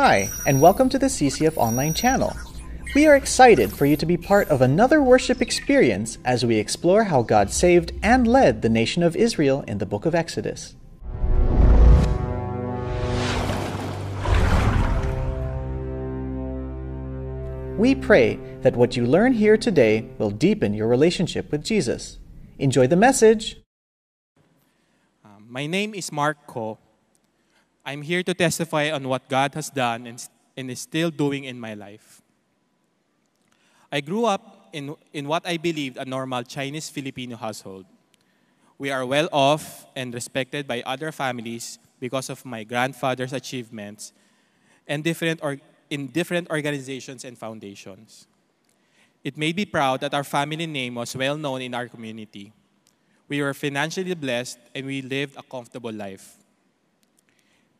Hi, and welcome to the CCF Online channel. We are excited for you to be part of another worship experience as we explore how God saved and led the nation of Israel in the book of Exodus. We pray that what you learn here today will deepen your relationship with Jesus. Enjoy the message. Um, my name is Mark Ko. I'm here to testify on what God has done and, and is still doing in my life. I grew up in, in what I believed a normal Chinese Filipino household. We are well off and respected by other families because of my grandfather's achievements and different or, in different organizations and foundations. It made me proud that our family name was well known in our community. We were financially blessed and we lived a comfortable life.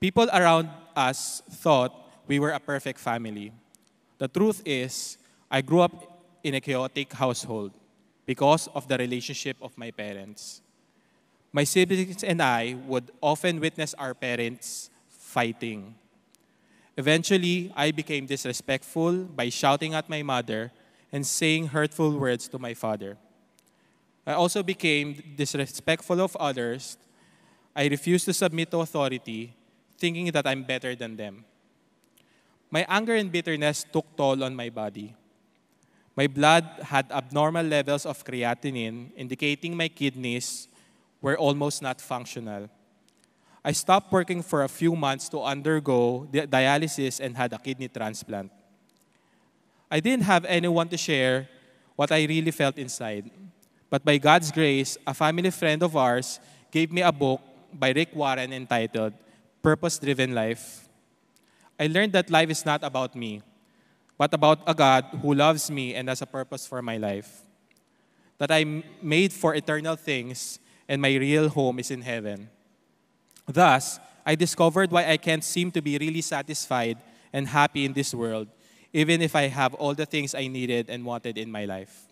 People around us thought we were a perfect family. The truth is, I grew up in a chaotic household because of the relationship of my parents. My siblings and I would often witness our parents fighting. Eventually, I became disrespectful by shouting at my mother and saying hurtful words to my father. I also became disrespectful of others. I refused to submit to authority, thinking that I'm better than them. My anger and bitterness took toll on my body. My blood had abnormal levels of creatinine, indicating my kidneys were almost not functional. I stopped working for a few months to undergo dialysis and had a kidney transplant. I didn't have anyone to share what I really felt inside. But by God's grace, a family friend of ours gave me a book by Rick Warren entitled Purpose Driven Life. I learned that life is not about me, but about a God who loves me and has a purpose for my life. That I'm made for eternal things and my real home is in heaven. Thus, I discovered why I can't seem to be really satisfied and happy in this world even if I have all the things I needed and wanted in my life.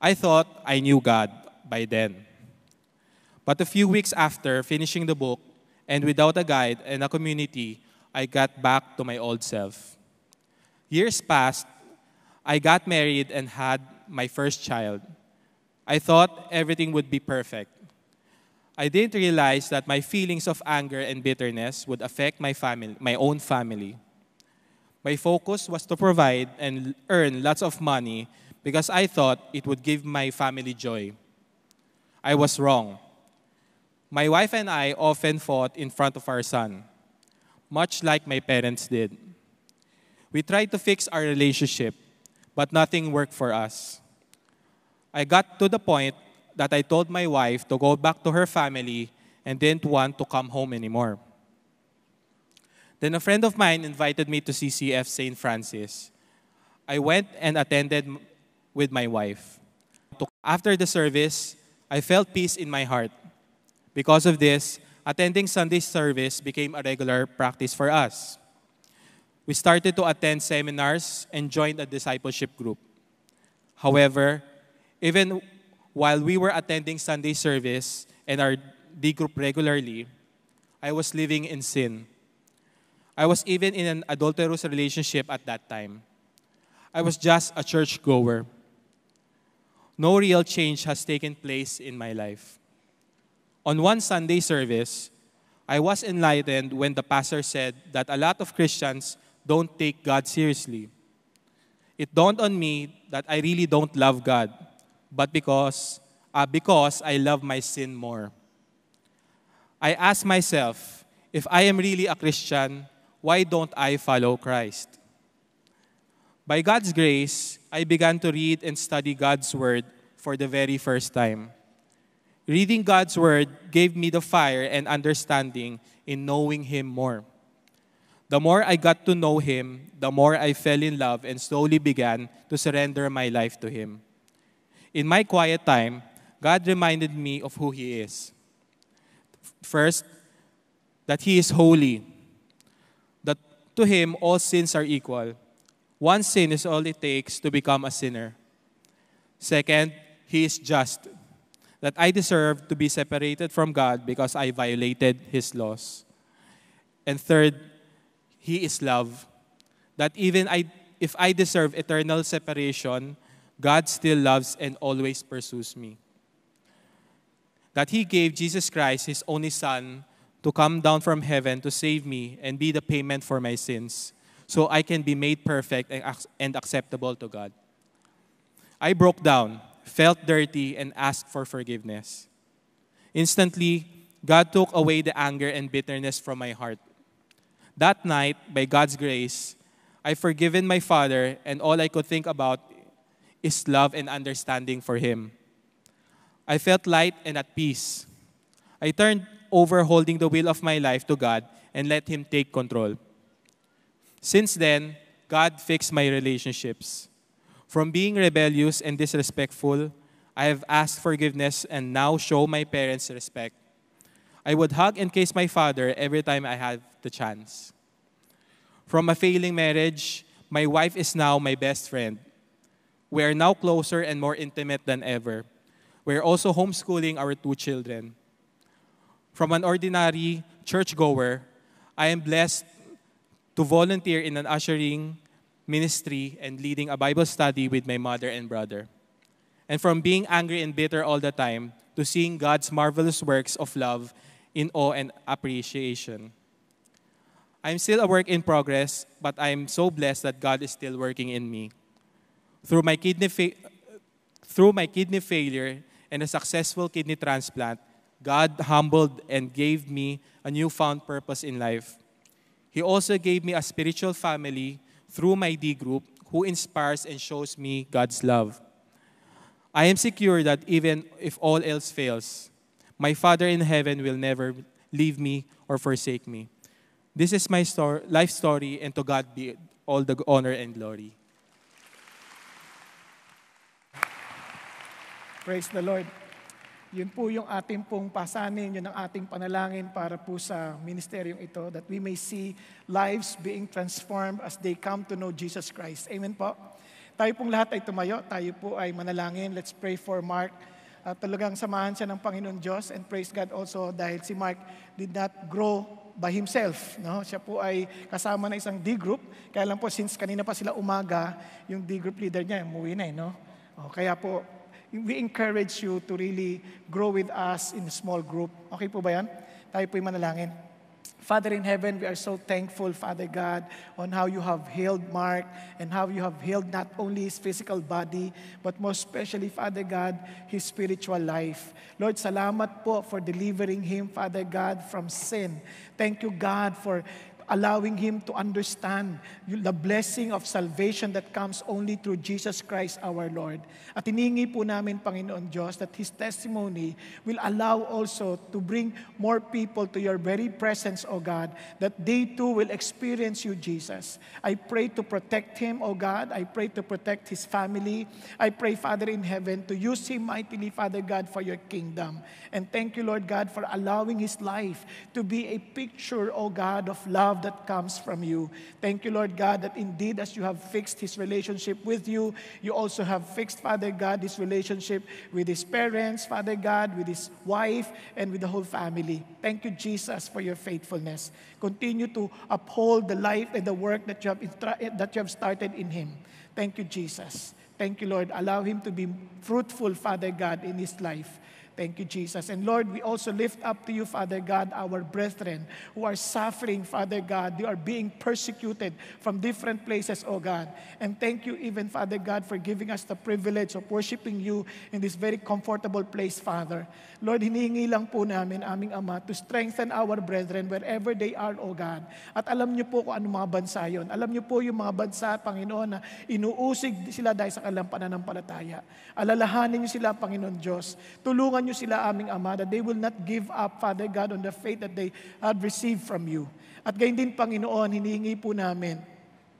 I thought I knew God by then. But a few weeks after finishing the book and without a guide and a community, I got back to my old self. Years passed, I got married and had my first child. I thought everything would be perfect. I didn't realize that my feelings of anger and bitterness would affect my family, my own family. My focus was to provide and earn lots of money because I thought it would give my family joy. I was wrong. My wife and I often fought in front of our son, much like my parents did. We tried to fix our relationship, but nothing worked for us. I got to the point that I told my wife to go back to her family and didn't want to come home anymore. Then a friend of mine invited me to CCF St. Francis. I went and attended with my wife. After the service, I felt peace in my heart. Because of this, attending Sunday service became a regular practice for us. We started to attend seminars and joined a discipleship group. However, even while we were attending Sunday service and our D group regularly, I was living in sin. I was even in an adulterous relationship at that time. I was just a church goer. No real change has taken place in my life. On one Sunday service, I was enlightened when the pastor said that a lot of Christians don't take God seriously. It dawned on me that I really don't love God, but because, uh, because I love my sin more. I asked myself, if I am really a Christian, why don't I follow Christ? By God's grace, I began to read and study God's Word for the very first time. Reading God's Word gave me the fire and understanding in knowing Him more. The more I got to know Him, the more I fell in love and slowly began to surrender my life to Him. In my quiet time, God reminded me of who He is. First, that He is holy that to him, all sins are equal. One sin is all it takes to become a sinner. Second, he is just, that I deserve to be separated from God because I violated his laws. And third, He is love. That even I, if I deserve eternal separation, God still loves and always pursues me. That He gave Jesus Christ, His only Son, to come down from heaven to save me and be the payment for my sins, so I can be made perfect and acceptable to God. I broke down, felt dirty, and asked for forgiveness. Instantly, God took away the anger and bitterness from my heart. That night, by God's grace, I forgiven my father, and all I could think about is love and understanding for him. I felt light and at peace. I turned over holding the wheel of my life to God and let Him take control. Since then, God fixed my relationships. From being rebellious and disrespectful, I have asked forgiveness and now show my parents respect. I would hug and kiss my father every time I had the chance. From a failing marriage, my wife is now my best friend. We are now closer and more intimate than ever. We are also homeschooling our two children. From an ordinary churchgoer, I am blessed to volunteer in an ushering ministry and leading a Bible study with my mother and brother. And from being angry and bitter all the time to seeing God's marvelous works of love in awe and appreciation. I'm still a work in progress, but I'm so blessed that God is still working in me. Through my kidney, fa- through my kidney failure and a successful kidney transplant, God humbled and gave me a newfound purpose in life. He also gave me a spiritual family through my D group who inspires and shows me God's love. I am secure that even if all else fails, my Father in heaven will never leave me or forsake me. This is my story, life story, and to God be all the honor and glory. Praise the Lord. Yun po yung ating pong pasanin, yun ang ating panalangin para po sa ministeryong ito, that we may see lives being transformed as they come to know Jesus Christ. Amen po. Tayo pong lahat ay tumayo, tayo po ay manalangin. Let's pray for Mark. Uh, talagang samahan siya ng Panginoon Diyos and praise God also dahil si Mark did not grow by himself. No? Siya po ay kasama ng isang D group. Kaya lang po, since kanina pa sila umaga, yung D group leader niya, umuwi na eh, no? O, kaya po, we encourage you to really grow with us in a small group. Okay po ba yan? Tayo po'y manalangin. Father in heaven, we are so thankful, Father God, on how you have healed Mark and how you have healed not only his physical body, but most especially, Father God, his spiritual life. Lord, salamat po for delivering him, Father God, from sin. Thank you, God, for allowing him to understand the blessing of salvation that comes only through Jesus Christ our Lord. At hiningi po namin, Panginoon Diyos, that his testimony will allow also to bring more people to your very presence, O God, that they too will experience you, Jesus. I pray to protect him, O God. I pray to protect his family. I pray, Father in heaven, to use him mightily, Father God, for your kingdom. And thank you, Lord God, for allowing his life to be a picture, O God, of love love that comes from you. Thank you, Lord God, that indeed as you have fixed his relationship with you, you also have fixed, Father God, his relationship with his parents, Father God, with his wife, and with the whole family. Thank you, Jesus, for your faithfulness. Continue to uphold the life and the work that you have, that you have started in him. Thank you, Jesus. Thank you, Lord. Allow him to be fruitful, Father God, in his life. Thank you, Jesus. And Lord, we also lift up to you, Father God, our brethren who are suffering, Father God. They are being persecuted from different places, oh God. And thank you even, Father God, for giving us the privilege of worshiping you in this very comfortable place, Father. Lord, hinihingi lang po namin, aming Ama, to strengthen our brethren wherever they are, oh God. At alam niyo po kung ano mga bansa yon. Alam niyo po yung mga bansa, Panginoon, na inuusig sila dahil sa kanilang pananampalataya. Alalahanin niyo sila, Panginoon Diyos. Tulungan niyo sila aming Ama that they will not give up, Father God, on the faith that they had received from you. At gayon din, Panginoon, hinihingi po namin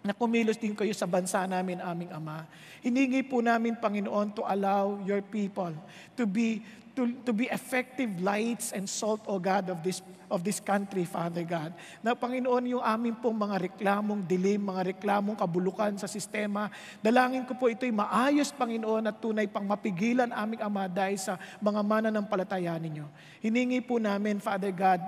na kumilos din kayo sa bansa namin, aming Ama. Hiningi po namin, Panginoon, to allow your people to be to, to be effective lights and salt, O God, of this, of this country, Father God. Na Panginoon, yung amin pong mga reklamong dilim, mga reklamong kabulukan sa sistema, dalangin ko po ito'y maayos, Panginoon, at tunay pang mapigilan aming Ama dahil sa mga mananampalataya ninyo. Hiningi po namin, Father God,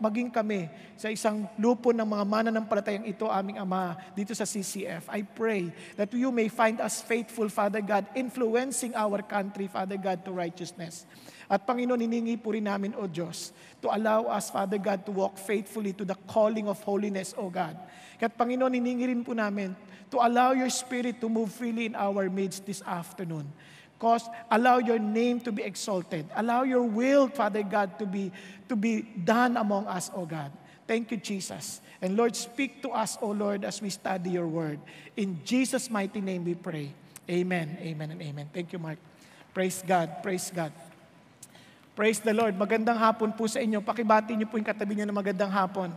maging kami sa isang lupo ng mga mananampalatayang ito, aming Ama, dito sa CCF. I pray that you may find us faithful, Father God, influencing our country, Father God, to righteousness. At Panginoon, hiningi po rin namin, O Diyos, to allow us, Father God, to walk faithfully to the calling of holiness, O God. Kaya Panginoon, hiningi rin po namin to allow your Spirit to move freely in our midst this afternoon. Cause allow your name to be exalted. Allow your will, Father God, to be, to be done among us, O God. Thank you, Jesus. And Lord, speak to us, O Lord, as we study your word. In Jesus' mighty name we pray. Amen, amen, and amen. Thank you, Mark. Praise God, praise God. Praise the Lord. Magandang hapon po sa inyo. Pakibati niyo po yung katabi niyo na magandang hapon.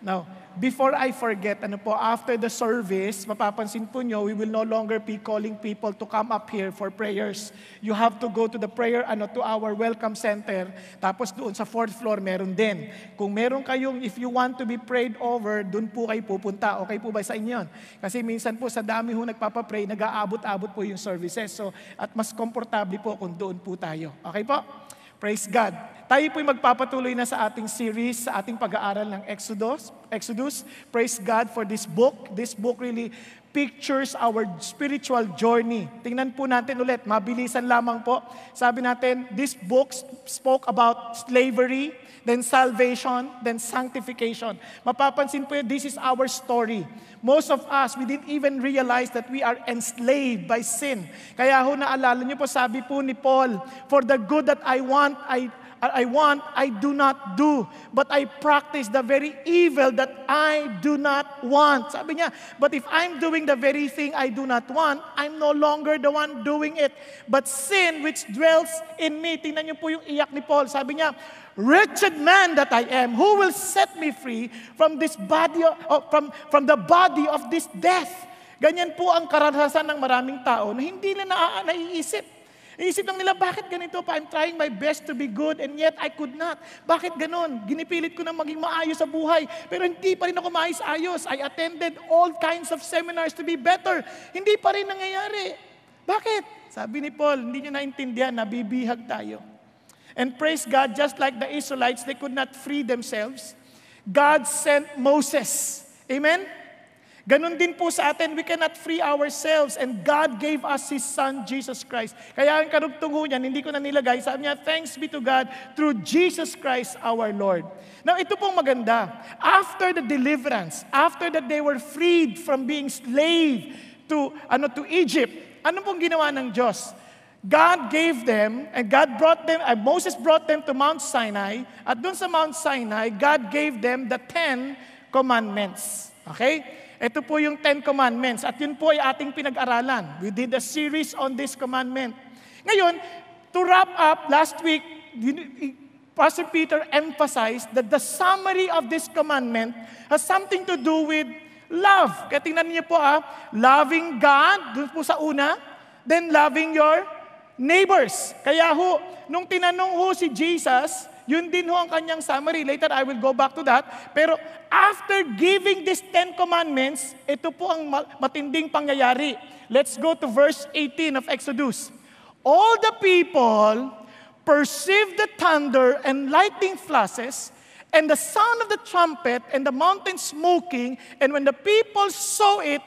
Now, before I forget, ano po, after the service, mapapansin po nyo, we will no longer be calling people to come up here for prayers. You have to go to the prayer, ano, to our welcome center. Tapos doon sa fourth floor, meron din. Kung meron kayong, if you want to be prayed over, doon po kayo pupunta. Okay po ba sa inyo? Kasi minsan po, sa dami ho nagpapapray, nag-aabot-abot po yung services. So, at mas komportable po kung doon po tayo. Okay po? Praise God. Tayo po'y magpapatuloy na sa ating series, sa ating pag-aaral ng Exodus. Exodus. Praise God for this book. This book really pictures our spiritual journey. Tingnan po natin ulit, mabilisan lamang po. Sabi natin, this book spoke about slavery, then salvation, then sanctification. Mapapansin po yun, this is our story. Most of us, we didn't even realize that we are enslaved by sin. Kaya ho naalala niyo po, sabi po ni Paul, For the good that I want, I I want, I do not do. But I practice the very evil that I do not want. Sabi niya, but if I'm doing the very thing I do not want, I'm no longer the one doing it. But sin which dwells in me. Tingnan niyo po yung iyak ni Paul. Sabi niya, Wretched man that I am, who will set me free from this body, of, from, from the body of this death? Ganyan po ang karanasan ng maraming tao na hindi na na, naiisip. Iisip lang nila, bakit ganito pa? I'm trying my best to be good and yet I could not. Bakit ganon? Ginipilit ko na maging maayos sa buhay, pero hindi pa rin ako maayos-ayos. I attended all kinds of seminars to be better. Hindi pa rin nangyayari. Bakit? Sabi ni Paul, hindi niya naintindihan, nabibihag tayo. And praise God, just like the Israelites, they could not free themselves. God sent Moses. Amen? Ganon din po sa atin, we cannot free ourselves and God gave us His Son, Jesus Christ. Kaya ang karugtungo niyan, hindi ko na nilagay, sabi niya, thanks be to God through Jesus Christ our Lord. Now, ito pong maganda. After the deliverance, after that they were freed from being slave to, ano, to Egypt, ano pong ginawa ng Diyos? God gave them, and God brought them, uh, Moses brought them to Mount Sinai, at dun sa Mount Sinai, God gave them the Ten Commandments. Okay? Ito po yung Ten Commandments, at yun po ay ating pinag-aralan. We did a series on this commandment. Ngayon, to wrap up, last week, Pastor Peter emphasized that the summary of this commandment has something to do with love. Kaya tingnan niyo po ah, loving God, dun po sa una, then loving your neighbors. Kaya ho, nung tinanong ho si Jesus, yun din ho ang kanyang summary. Later, I will go back to that. Pero after giving these Ten Commandments, ito po ang matinding pangyayari. Let's go to verse 18 of Exodus. All the people perceived the thunder and lightning flashes, and the sound of the trumpet, and the mountain smoking, and when the people saw it,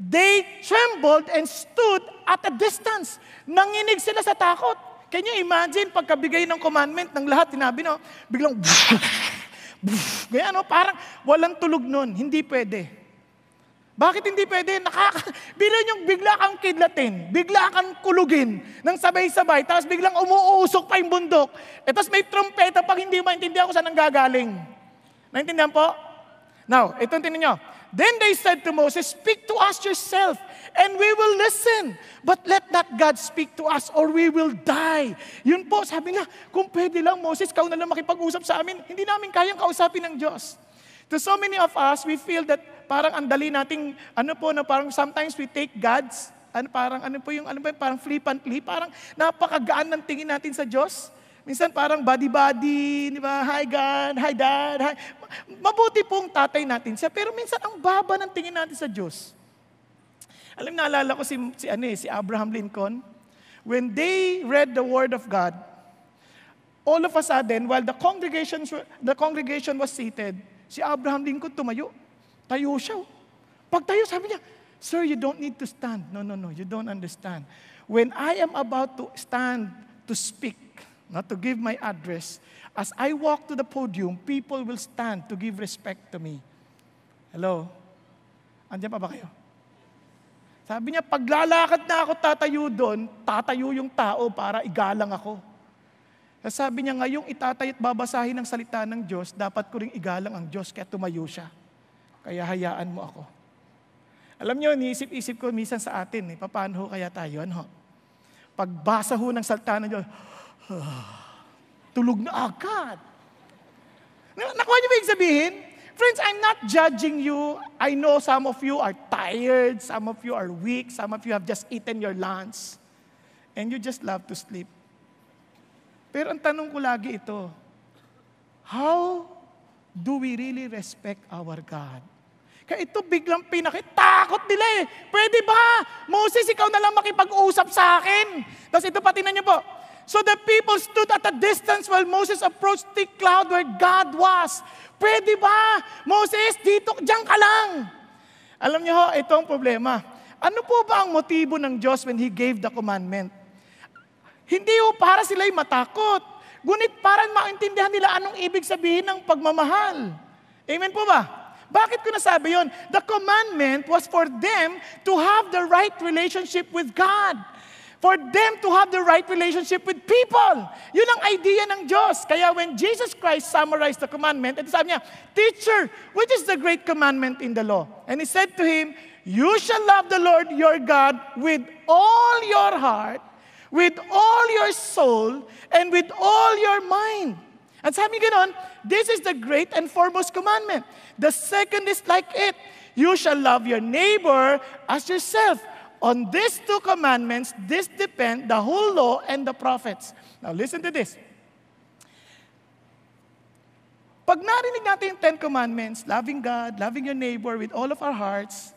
they trembled and stood at a distance. Nanginig sila sa takot. Can you imagine, pagkabigay ng commandment ng lahat, tinabi, no? Biglang, Ganyan, no? Parang walang tulog nun. Hindi pwede. Bakit hindi pwede? Nakaka... Bilang yung bigla kang kidlatin, bigla kang kulugin ng sabay-sabay, tapos biglang umuusok pa yung bundok. E tapos may trompeta pag hindi maintindihan ko saan ang gagaling. Naintindihan po? Now, ito tinan nyo. Then they said to Moses, Speak to us yourself, and we will listen. But let not God speak to us, or we will die. Yun po, sabi nga, kung pwede lang, Moses, kau na lang makipag-usap sa amin, hindi namin kayang kausapin ng Diyos. To so many of us, we feel that parang andali nating, ano po, na parang sometimes we take God's, ano, parang ano po yung, ano ba, parang flippantly, parang napakagaan ng tingin natin sa Diyos. Minsan parang body-body, di ba? Hi God, hi Dad, hi. Mabuti pong tatay natin siya, pero minsan ang baba ng tingin natin sa Diyos. Alam, naalala ko si, si, ano eh, si Abraham Lincoln. When they read the Word of God, all of a sudden, while the congregation, the congregation was seated, si Abraham Lincoln tumayo. Tayo siya. Pag tayo, sabi niya, Sir, you don't need to stand. No, no, no, you don't understand. When I am about to stand to speak, not to give my address, as I walk to the podium, people will stand to give respect to me. Hello? Andiyan pa ba kayo? Sabi niya, paglalakad na ako tatayo doon, tatayo yung tao para igalang ako. Sabi niya, ngayong itatay at babasahin ng salita ng Diyos, dapat ko ring igalang ang Diyos, kaya tumayo siya. Kaya hayaan mo ako. Alam niyo, niisip-isip ko minsan sa atin, eh, paano kaya tayo? Ano? Pagbasa ho ng salita ng Diyos, tulog na agad. Nakuha niyo ba yung sabihin? Friends, I'm not judging you. I know some of you are tired, some of you are weak, some of you have just eaten your lunch, and you just love to sleep. Pero ang tanong ko lagi ito, how do we really respect our God? Kaya ito biglang pinakitakot nila eh. Pwede ba? Moses, ikaw na lang makipag-usap sa akin. Tapos ito pa, tinan niyo po. So the people stood at a distance while Moses approached the cloud where God was. Pwede ba? Moses, dito, diyan ka lang. Alam niyo ho, ito ang problema. Ano po ba ang motibo ng Diyos when He gave the commandment? Hindi ho para sila'y matakot. Ngunit para maintindihan nila anong ibig sabihin ng pagmamahal. Amen po ba? Bakit ko nasabi yon? The commandment was for them to have the right relationship with God. For them to have the right relationship with people. Yun ang idea ng Diyos. Kaya when Jesus Christ summarized the commandment, ito sabi niya, Teacher, which is the great commandment in the law? And he said to him, You shall love the Lord your God with all your heart, with all your soul, and with all your mind. At sabi ganon, this is the great and foremost commandment. The second is like it. You shall love your neighbor as yourself. On these two commandments, this depend the whole law and the prophets. Now listen to this. Pag narinig natin yung Ten Commandments, loving God, loving your neighbor with all of our hearts,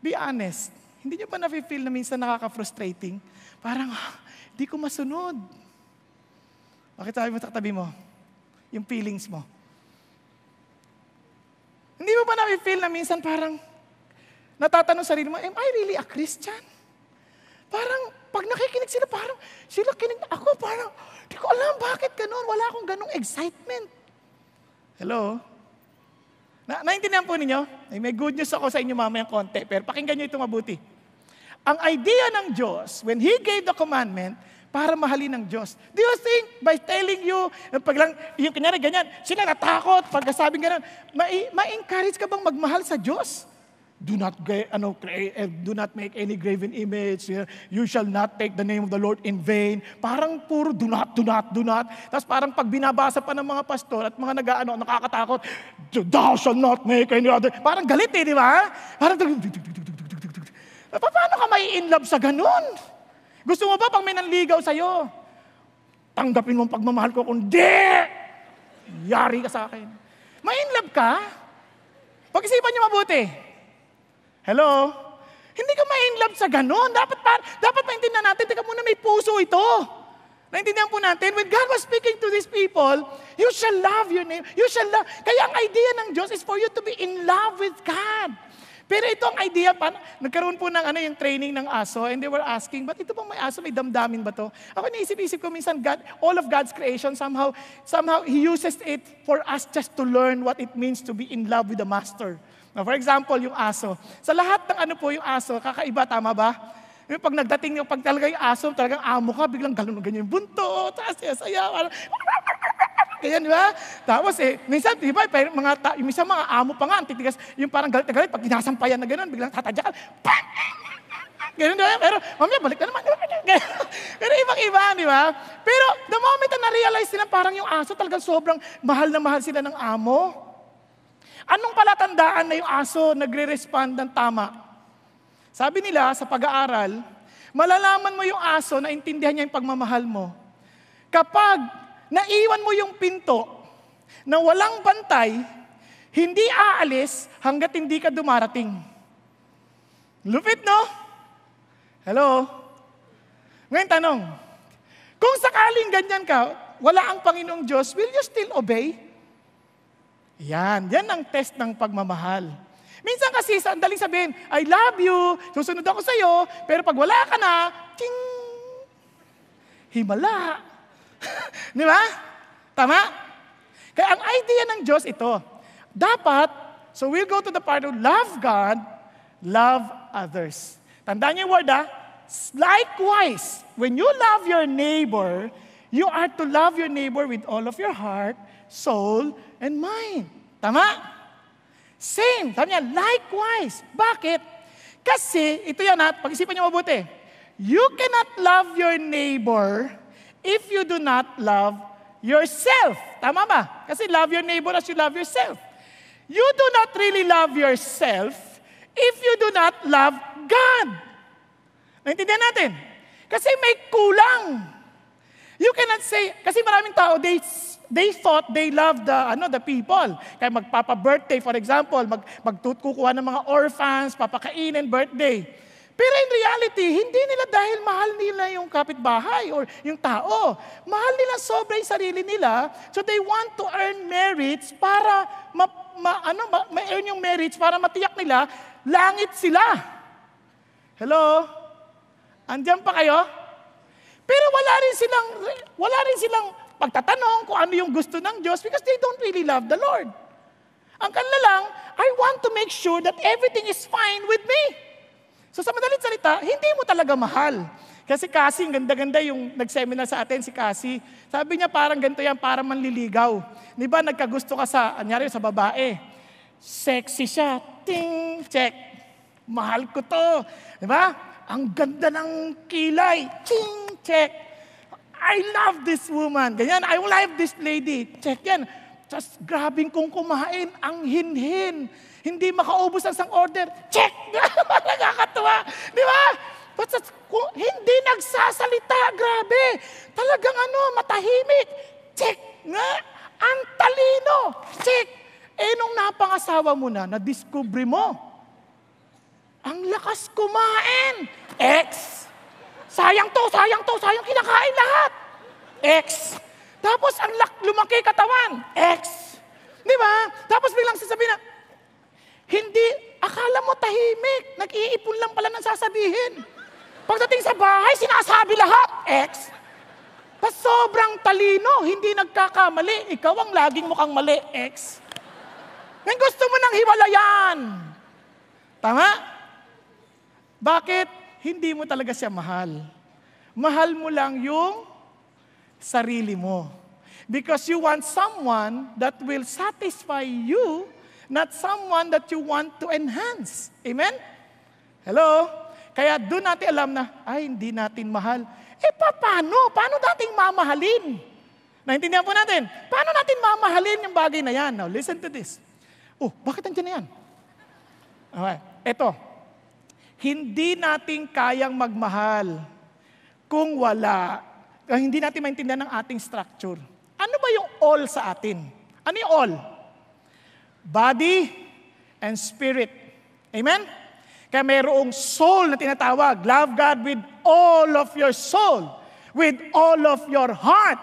be honest. Hindi nyo ba nafe-feel na minsan nakaka-frustrating? Parang, Di ko masunod. Bakit sabi mo sa katabi mo? Yung feelings mo. Hindi mo ba na-feel na minsan parang natatanong sarili mo, am I really a Christian? Parang pag nakikinig sila, parang sila kinig ako, parang di ko alam bakit ganun. Wala akong ganung excitement. Hello? Na, naintindihan po ninyo? Ay, may good news ako sa inyo mamayang konti, pero pakinggan nyo ito mabuti. Ang idea ng Diyos, when He gave the commandment, para mahalin ng Diyos. Do you think by telling you, pag lang, yung kanyari ganyan, sila natakot, pagkasabing ganyan, ma-encourage ka bang magmahal sa Diyos? Do not, ano, eh, do not make any graven image. You shall not take the name of the Lord in vain. Parang puro do not, do not, do not. Tapos parang pag binabasa pa ng mga pastor at mga nag-ano, nakakatakot, thou shall not make any other. Parang galit eh, di ba? Parang, Paano ka may in love sa ganun? Gusto mo ba pag may nanligaw sa'yo, tanggapin mo ang pagmamahal ko, kundi, yari ka sa akin. May in love ka? Pag-isipan niyo mabuti. Hello? Hindi ka ma-in love sa ganun. Dapat, pa, dapat maintindihan natin, teka muna, may puso ito. Naintindihan po natin, when God was speaking to these people, you shall love your name. You shall love. Kaya ang idea ng Diyos is for you to be in love with God. Pero ito ang idea pa, nagkaroon po ng ano yung training ng aso and they were asking, but ito bang may aso, may damdamin ba to? Ako naisip-isip ko minsan, God, all of God's creation, somehow, somehow He uses it for us just to learn what it means to be in love with the Master. Now, for example, yung aso. Sa lahat ng ano po yung aso, kakaiba, tama ba? Yung pag nagdating yung pag talaga yung aso, talagang amo ka, biglang galon ganyan yung bunto, tapos saya-saya, Ganyan, di ba? Tapos eh, minsan, di ba, mga, ta, minsan mga amo pa nga, ang titigas, yung parang galit na galit, pag ginasampayan na gano'n, biglang tatadya ka, bam! Ganun, di ba? Pero, mamaya, balik na naman. Pero ibang-iba, di ba? Pero, the moment na na-realize nila, parang yung aso talagang sobrang mahal na mahal sila ng amo. Anong palatandaan na yung aso nagre-respond ng tama? Sabi nila sa pag-aaral, malalaman mo yung aso na intindihan niya yung pagmamahal mo. Kapag naiwan mo yung pinto na walang bantay, hindi aalis hanggat hindi ka dumarating. Lupit, no? Hello? Ngayon tanong, kung sakaling ganyan ka, wala ang Panginoong Diyos, will you still obey? Yan, yan ang test ng pagmamahal. Minsan kasi, sandaling sabihin, I love you, susunod ako sa'yo, pero pag wala ka na, ting, himala. Di ba? Tama? Kaya ang idea ng Diyos ito, dapat, so we'll go to the part of love God, love others. Tandaan niyo yung word ah, likewise, when you love your neighbor, you are to love your neighbor with all of your heart, soul, and mind. Tama? Same. Sabi niya, likewise. Bakit? Kasi, ito yan ha, pag-isipan niyo mabuti. You cannot love your neighbor if you do not love yourself. Tama ba? Kasi love your neighbor as you love yourself. You do not really love yourself if you do not love God. Naintindihan natin? Kasi may kulang. You cannot say, kasi maraming tao, they they thought they loved the, ano, the people. Kaya magpapa-birthday, for example, mag, magtukukuha ng mga orphans, papakainin birthday. Pero in reality, hindi nila dahil mahal nila yung kapitbahay or yung tao. Mahal nila sobra yung sarili nila. So they want to earn merits para ma, ma, ano, ma, ma-earn yung merits para matiyak nila, langit sila. Hello? Andiyan pa kayo? Pero wala rin silang, wala rin silang pagtatanong kung ano yung gusto ng Diyos because they don't really love the Lord. Ang kanila lang, I want to make sure that everything is fine with me. So sa madalit salita, hindi mo talaga mahal. Kasi Cassie, ganda-ganda yung nag-seminar sa atin, si Cassie. Sabi niya parang ganito yan, parang manliligaw. Di ba, nagkagusto ka sa, anyari sa babae. Sexy siya. Ting, check. Mahal ko to. Di ba? Ang ganda ng kilay. Ting, check. I love this woman. Ganyan, I love this lady. Check yan. Just grabing kong kumain, ang hinhin. Hindi makaubos ang isang order. Check! Nakakatuwa. Di ba? But kung hindi nagsasalita, grabe. Talagang ano, matahimik. Check nga. Ang talino. Check. Eh, nung napangasawa mo na, na-discover mo, ang lakas kumain. X. Sayang to, sayang to, sayang kinakain lahat. X. Tapos ang lak, lumaki katawan. X. Di ba? Tapos biglang sasabihin na, hindi, akala mo tahimik. Nag-iipon lang pala ng sasabihin. Pagdating sa bahay, sinasabi lahat. X. Tapos sobrang talino, hindi nagkakamali. Ikaw ang laging mukhang mali. X. Ngayon gusto mo nang hiwalayan. Tama? Bakit? Hindi mo talaga siya mahal. Mahal mo lang yung sarili mo. Because you want someone that will satisfy you, not someone that you want to enhance. Amen? Hello? Kaya doon natin alam na, ay, hindi natin mahal. Eh, paano? Paano natin mamahalin? Naintindihan po natin. Paano natin mamahalin yung bagay na yan? Now, listen to this. Oh, bakit nandiyan na yan? Okay. Ito, hindi natin kayang magmahal kung wala, uh, hindi natin maintindihan ng ating structure. Ano ba yung all sa atin? Ano yung all? Body and spirit. Amen? Kaya mayroong soul na tinatawag. Love God with all of your soul, with all of your heart,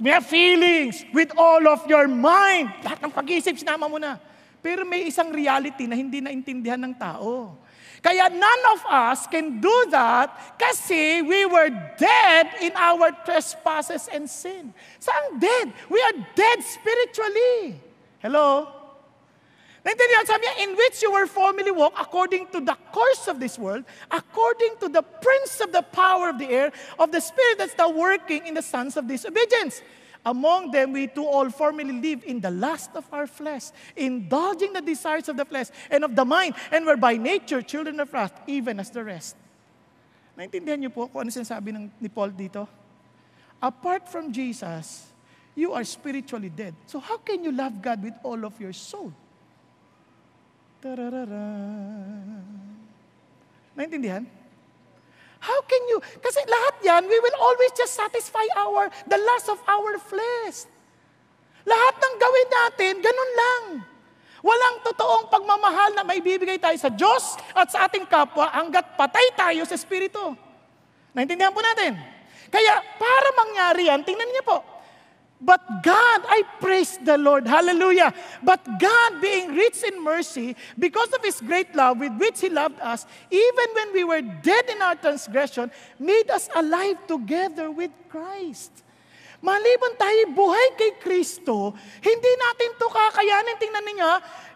may feelings, with all of your mind. Lahat ng pag-iisip, sinama mo na. Pero may isang reality na hindi naintindihan ng tao. Kaya none of us can do that kasi we were dead in our trespasses and sin. Saan dead? We are dead spiritually. Hello? Naintindihan, sabi niya, in which you were formerly walk according to the course of this world, according to the prince of the power of the air, of the spirit that's now working in the sons of disobedience. Among them, we too all formerly live in the lust of our flesh, indulging the desires of the flesh and of the mind, and were by nature children of wrath, even as the rest. Naintindihan niyo po kung ano sinasabi ng, ni Paul dito? Apart from Jesus, you are spiritually dead. So how can you love God with all of your soul? Tararara. Naintindihan? How can you? Kasi lahat yan, we will always just satisfy our, the lust of our flesh. Lahat ng gawin natin, ganun lang. Walang totoong pagmamahal na maibibigay tayo sa Diyos at sa ating kapwa hanggat patay tayo sa Espiritu. Naintindihan po natin? Kaya para mangyari yan, tingnan niyo po, But God, I praise the Lord. Hallelujah. But God, being rich in mercy, because of His great love with which He loved us, even when we were dead in our transgression, made us alive together with Christ. Maliban tayo buhay kay Kristo, hindi natin to kakayanin. Tingnan niya,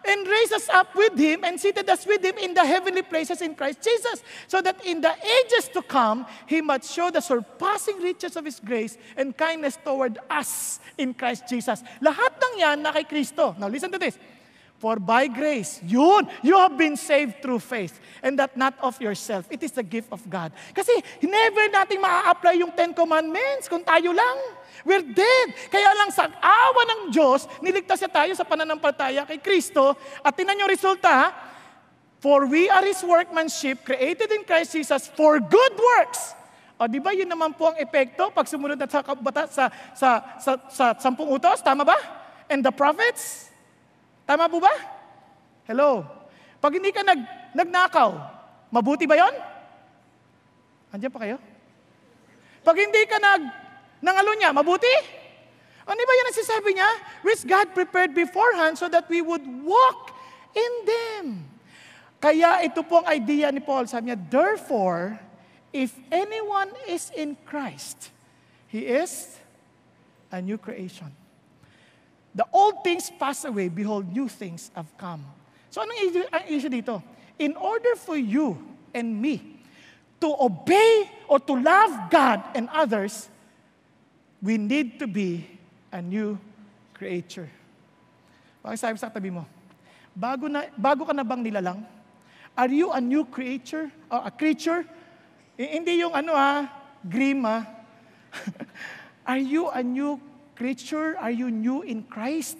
and raise us up with Him and seated us with Him in the heavenly places in Christ Jesus, so that in the ages to come, He might show the surpassing riches of His grace and kindness toward us in Christ Jesus. Lahat ng yan na kay Kristo. Now listen to this. For by grace, yun, you have been saved through faith. And that not of yourself. It is the gift of God. Kasi never natin maa-apply yung Ten Commandments kung tayo lang. We're dead. Kaya lang sa awa ng Diyos, niligtas siya tayo sa pananampalataya kay Kristo. At tinan yung resulta, For we are His workmanship, created in Christ Jesus for good works. O di ba yun naman po ang epekto pag sumunod at sa, sa, sa, sa, sa sampung utos? Tama ba? And the prophets? Tama po ba? Hello? Pag hindi ka nag, nagnakaw, mabuti ba yon? Andiyan pa kayo? Pag hindi ka nag, Nangalo niya, mabuti? Ano ba yan ang sinasabi niya? Which God prepared beforehand so that we would walk in them. Kaya ito po ang idea ni Paul. Sabi niya, Therefore, if anyone is in Christ, he is a new creation. The old things pass away, behold, new things have come. So anong ang issue dito? In order for you and me to obey or to love God and others, we need to be a new creature. Pakisabi sa tabi mo, bago, na, bago ka na bang nilalang? Are you a new creature? Or a creature? Eh, hindi yung ano ha, grim ha. Are you a new creature? Are you new in Christ?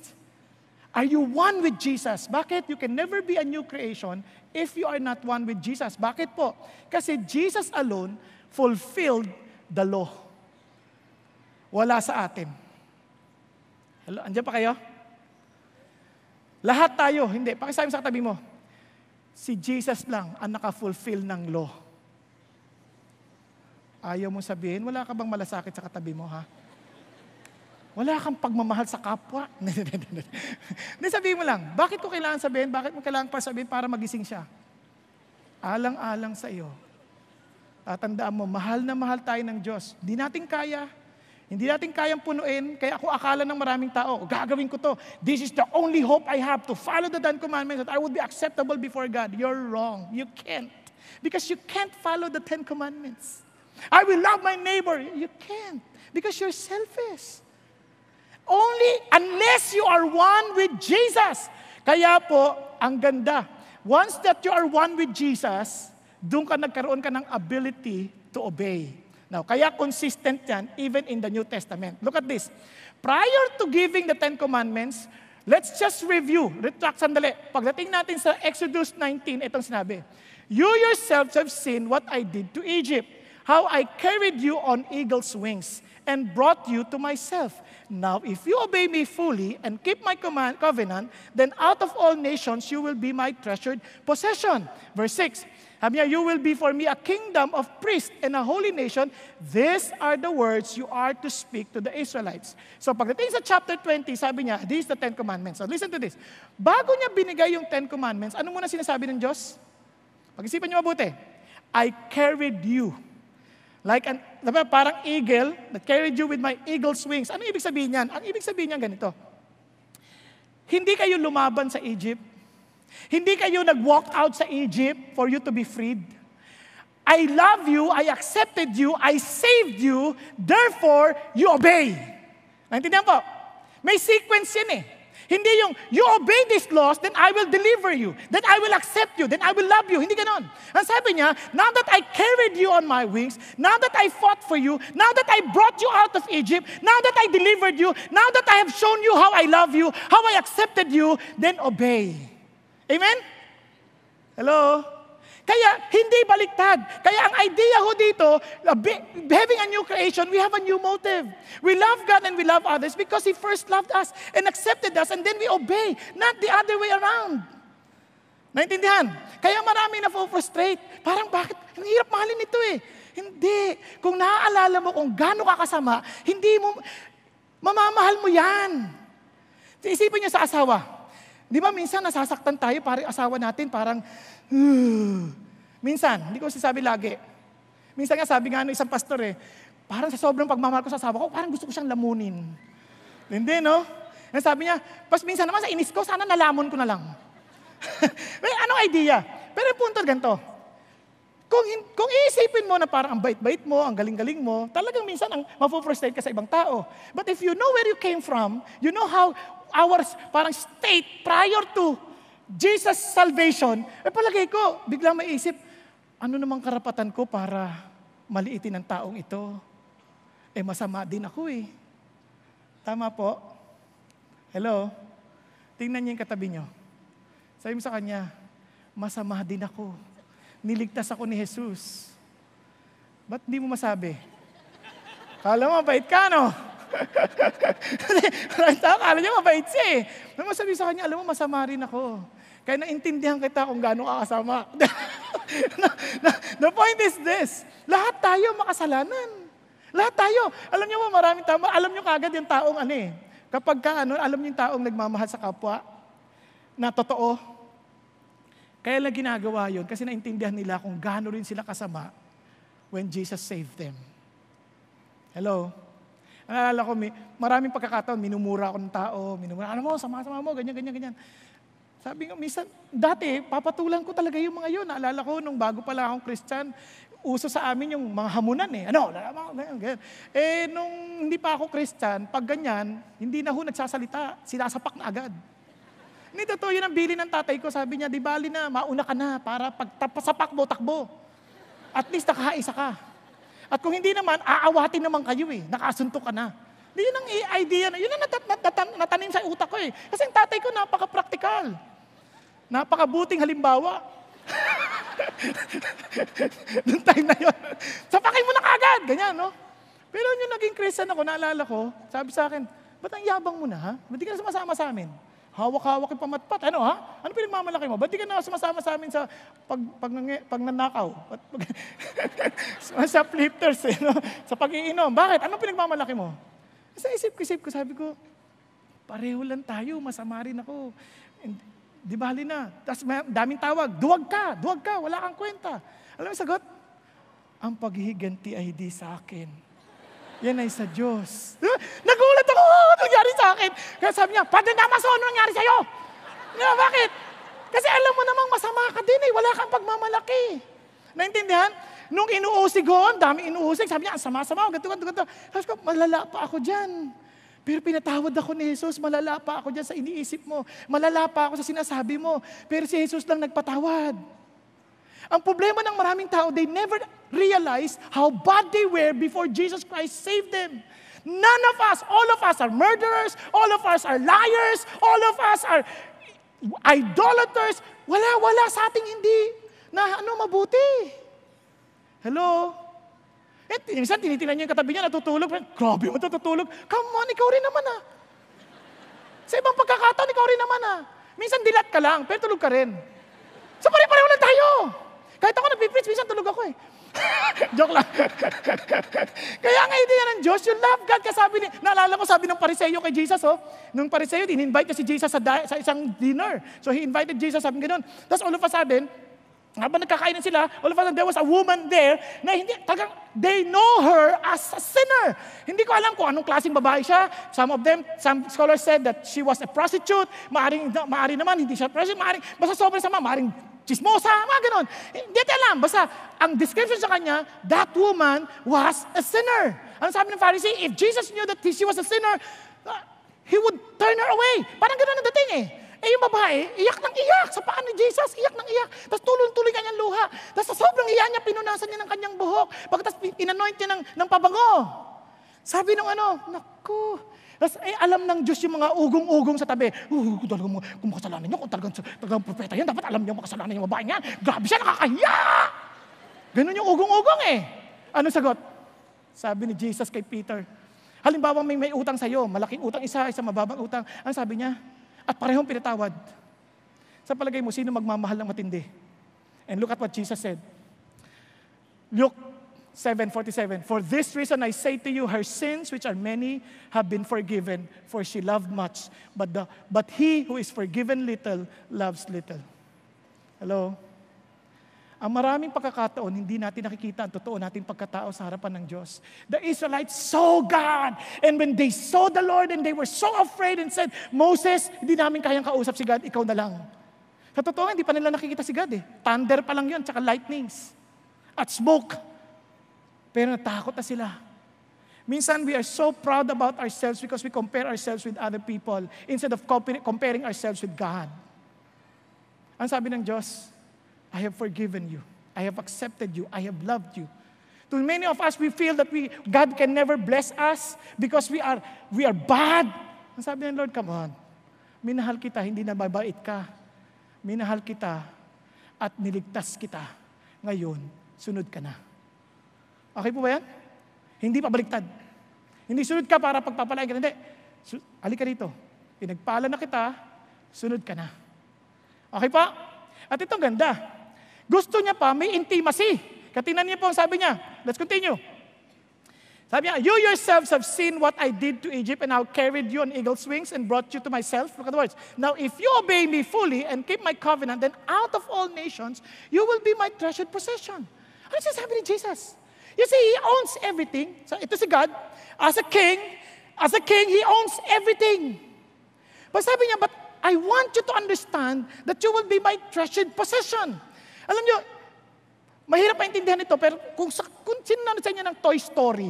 Are you one with Jesus? Bakit? You can never be a new creation if you are not one with Jesus. Bakit po? Kasi Jesus alone fulfilled the law wala sa atin. Hello, andiyan pa kayo? Lahat tayo, hindi. Pakisabi sa katabi mo, si Jesus lang ang naka-fulfill ng law. Ayaw mo sabihin, wala ka bang malasakit sa katabi mo, ha? Wala kang pagmamahal sa kapwa. Hindi sabihin mo lang, bakit ko kailangan sabihin? Bakit mo kailangan pa sabihin para magising siya? Alang-alang sa iyo. Tatandaan mo, mahal na mahal tayo ng Diyos. Di natin kaya. Hindi natin kayang punuin, kaya ako akala ng maraming tao, gagawin ko to. This is the only hope I have to follow the Ten Commandments that I would be acceptable before God. You're wrong. You can't. Because you can't follow the Ten Commandments. I will love my neighbor. You can't. Because you're selfish. Only unless you are one with Jesus. Kaya po, ang ganda. Once that you are one with Jesus, doon ka nagkaroon ka ng ability to obey. Now, kaya consistent yan even in the New Testament. Look at this. Prior to giving the Ten Commandments, let's just review. Retract sandali. Pagdating natin sa Exodus 19, itong sinabi. You yourselves have seen what I did to Egypt, how I carried you on eagle's wings and brought you to myself. Now, if you obey me fully and keep my command, covenant, then out of all nations you will be my treasured possession. Verse 6 sabi niya, you will be for me a kingdom of priests and a holy nation. These are the words you are to speak to the Israelites. So pagdating sa chapter 20, sabi niya, these the Ten Commandments. So listen to this. Bago niya binigay yung Ten Commandments, ano muna sinasabi ng Diyos? Pag-isipan niyo mabuti. I carried you. Like an, diba, parang eagle that carried you with my eagle's wings. Ano ibig sabihin niyan? Ang ibig sabihin niyan ganito. Hindi kayo lumaban sa Egypt hindi kayo nag-walk out sa Egypt for you to be freed. I love you, I accepted you, I saved you, therefore, you obey. Naintindihan po? May sequence yan eh. Hindi yung, you obey these laws, then I will deliver you. Then I will accept you. Then I will love you. Hindi ganon. Ang sabi niya, now that I carried you on my wings, now that I fought for you, now that I brought you out of Egypt, now that I delivered you, now that I have shown you how I love you, how I accepted you, then obey. Amen? Hello? Kaya hindi baliktad. Kaya ang idea ho dito, uh, having a new creation, we have a new motive. We love God and we love others because He first loved us and accepted us and then we obey, not the other way around. Naintindihan? Kaya marami na frustrate. Parang bakit? Ang hirap mahalin ito eh. Hindi. Kung naaalala mo kung gaano ka kasama, hindi mo, mamamahal mo yan. Isipin niyo sa asawa. Di ba minsan nasasaktan tayo, para asawa natin, parang, Minsan, hindi ko sasabi lagi. Minsan nga sabi nga ng isang pastor eh, parang sa sobrang pagmamahal ko sa asawa ko, parang gusto ko siyang lamunin. Hindi, no? And sabi niya, pas minsan naman sa inis ko, sana nalamon ko na lang. May anong idea? Pero yung punto ganito, kung, kung iisipin mo na parang ang bait-bait mo, ang galing-galing mo, talagang minsan ang mapufrustrate ka sa ibang tao. But if you know where you came from, you know how our parang state prior to Jesus salvation, eh palagay ko, biglang maisip, ano namang karapatan ko para maliitin ang taong ito? Eh masama din ako eh. Tama po? Hello? Tingnan niyo yung katabi niyo. Sabi mo sa kanya, masama din ako. Niligtas ako ni Jesus. Ba't di mo masabi? Kala mo, mabait ka, no? Maraming tao, kala niya mabait siya eh. Nang masabi sa kanya, alam mo, masama rin ako. Kaya naintindihan kita kung gaano ka kasama. the point is this, lahat tayo makasalanan. Lahat tayo. Alam niyo mo, maraming tama. Alam niyo kagad yung taong ano eh. Kapag ka, ano, alam niyo yung taong nagmamahal sa kapwa, na totoo. Kaya lang ginagawa yun kasi naintindihan nila kung gaano rin sila kasama when Jesus saved them. Hello? Naalala ko, may, maraming pagkakataon, minumura ako ng tao, minumura, ano mo, sama-sama mo, ganyan, ganyan, ganyan. Sabi nga, minsan, dati, papatulan ko talaga yung mga yun. Naalala ko, nung bago pala akong Christian, uso sa amin yung mga hamunan eh. Ano? Eh, nung hindi pa ako Christian, pag ganyan, hindi na ho nagsasalita, sinasapak na agad. Hindi totoo yun ang bili ng tatay ko. Sabi niya, di bali na, mauna ka na para pag sapak mo, takbo. At least nakaisa ka. At kung hindi naman, aawatin naman kayo eh. Nakasuntok ka na. Yun ang idea na, yun ang nat- natanim sa utak ko eh. Kasi ang tatay ko napaka-practical. Napakabuting halimbawa. Noong time na yun, sapakin mo na kagad, ganyan, no? Pero yung naging Christian ako, naalala ko, sabi sa akin, ba't ang yabang mo na, ha? Ba't di ka na sumasama sa amin? Hawak-hawak yung pamatpat. Ano ha? Ano pinagmamalaki mo? Ba't di ka na sumasama sa amin sa pag, pag, pag nanakaw? Pag, pag, sa flippers, eh, no? sa pag-iinom. Bakit? Ano pinagmamalaki mo? Sa isip-isip ko, sabi ko, pareho lang tayo, masama rin ako. And, Di bali na. Tapos daming tawag, duwag ka, duwag ka, wala kang kwenta. Alam mo sagot? Ang paghihiganti ay di sa akin. Yan ay sa Diyos. Nagulat ako, oh, nangyari sa akin. Kaya sabi niya, Padre Damaso, ano nangyari sa'yo? Nga, bakit? Kasi alam mo namang masama ka din eh, wala kang pagmamalaki. Naintindihan? Nung inuusig ko, dami inuusig, sabi niya, ang sama-sama, ganito, ganito, ganito. Sabi ko, malala pa ako dyan. Pero pinatawad ako ni Jesus, malala pa ako dyan sa iniisip mo. Malala pa ako sa sinasabi mo. Pero si Jesus lang nagpatawad. Ang problema ng maraming tao, they never realized how bad they were before Jesus Christ saved them. None of us, all of us are murderers, all of us are liars, all of us are idolaters. Wala, wala sa ating hindi na ano mabuti. Hello? Eh, minsan tinitingnan niya yung katabi niya, natutulog. Grabe mo natutulog. Come on, ikaw rin naman ah. Sa ibang pagkakataon, ikaw rin naman ah. Minsan dilat ka lang, pero tulog ka rin. So pare-pareho lang tayo. Kahit ako nagpipreach, minsan tulog ako eh. Joke lang. Kaya ang idea ng Diyos, you love God. Kasi sabi ni, naalala ko, sabi ng pariseyo kay Jesus, oh, nung pariseyo, in-invite niya si Jesus sa, sa isang dinner. So he invited Jesus, sabi ganoon. Tapos all of a sudden, habang nagkakainan sila, all of a sudden, there was a woman there na hindi, talagang, they know her as a sinner. Hindi ko alam kung anong klaseng babae siya. Some of them, some scholars said that she was a prostitute. Maaring, maaring naman, hindi siya prostitute. Maaring, basta sobrang sama, maaring chismosa, mga ganon. Hindi natin alam. Basta, ang description sa kanya, that woman was a sinner. Ano sabi ng Pharisee? If Jesus knew that she was a sinner, uh, he would turn her away. Parang ganon ang dating eh. Eh yung babae, iyak ng iyak sa paan ni Jesus, iyak ng iyak. Tapos tuloy-tuloy kanyang luha. Tapos sa sobrang iya niya, pinunasan niya ng kanyang buhok. Pagkatapos inanoint niya ng, ng pabango. Sabi nung ano, naku, Tapos, eh, alam ng Diyos yung mga ugong-ugong sa tabi. Uh, kung talagang, kung makasalanan niyo, kung talagang, talagang propeta yan, dapat alam niyo makasalanan yung babae niyan. Grabe siya, nakakahiya! Ganun yung ugong-ugong eh. Ano sagot? Sabi ni Jesus kay Peter, halimbawa may may utang sa'yo, malaking utang isa, isa mababang utang. Ano sabi niya? At parehong pinatawad. Sa palagay mo, sino magmamahal ng matindi? And look at what Jesus said. Luke 7:47 For this reason I say to you her sins which are many have been forgiven for she loved much but the but he who is forgiven little loves little. Hello. Ang maraming pagkakataon, hindi natin nakikita ang totoo nating pagkatao sa harapan ng Diyos. The Israelites saw God. And when they saw the Lord and they were so afraid and said, Moses, hindi namin kayang kausap si God, ikaw na lang. Sa totoo, hindi pa nila nakikita si God eh. Thunder pa lang yun, tsaka lightnings. At smoke. Pero natakot na sila. Minsan we are so proud about ourselves because we compare ourselves with other people instead of comparing ourselves with God. Ang sabi ng Diyos, I have forgiven you. I have accepted you. I have loved you. To many of us, we feel that we, God can never bless us because we are, we are bad. Ang sabi ng Lord, come on. Minahal kita, hindi na mabait ka. Minahal kita at niligtas kita. Ngayon, sunod ka na. Okay po ba yan? Hindi pa baliktad. Hindi sunod ka para pagpapalain ka. Hindi. Halika dito. Pinagpala na kita, sunod ka na. Okay pa? At itong ganda. Gusto niya pa, may intimacy. Katinan niya po ang sabi niya. Let's continue. Sabi niya, you yourselves have seen what I did to Egypt and how carried you on eagle's wings and brought you to myself. Look at the words. Now, if you obey me fully and keep my covenant, then out of all nations, you will be my treasured possession. Ano sabi ni Jesus? You see, He owns everything. So ito si God. As a king, as a king, He owns everything. But sabi niya, but I want you to understand that you will be my treasured possession. Alam niyo, mahirap maintindihan ito, pero kung, sa, kung sino sa inyo ng Toy Story,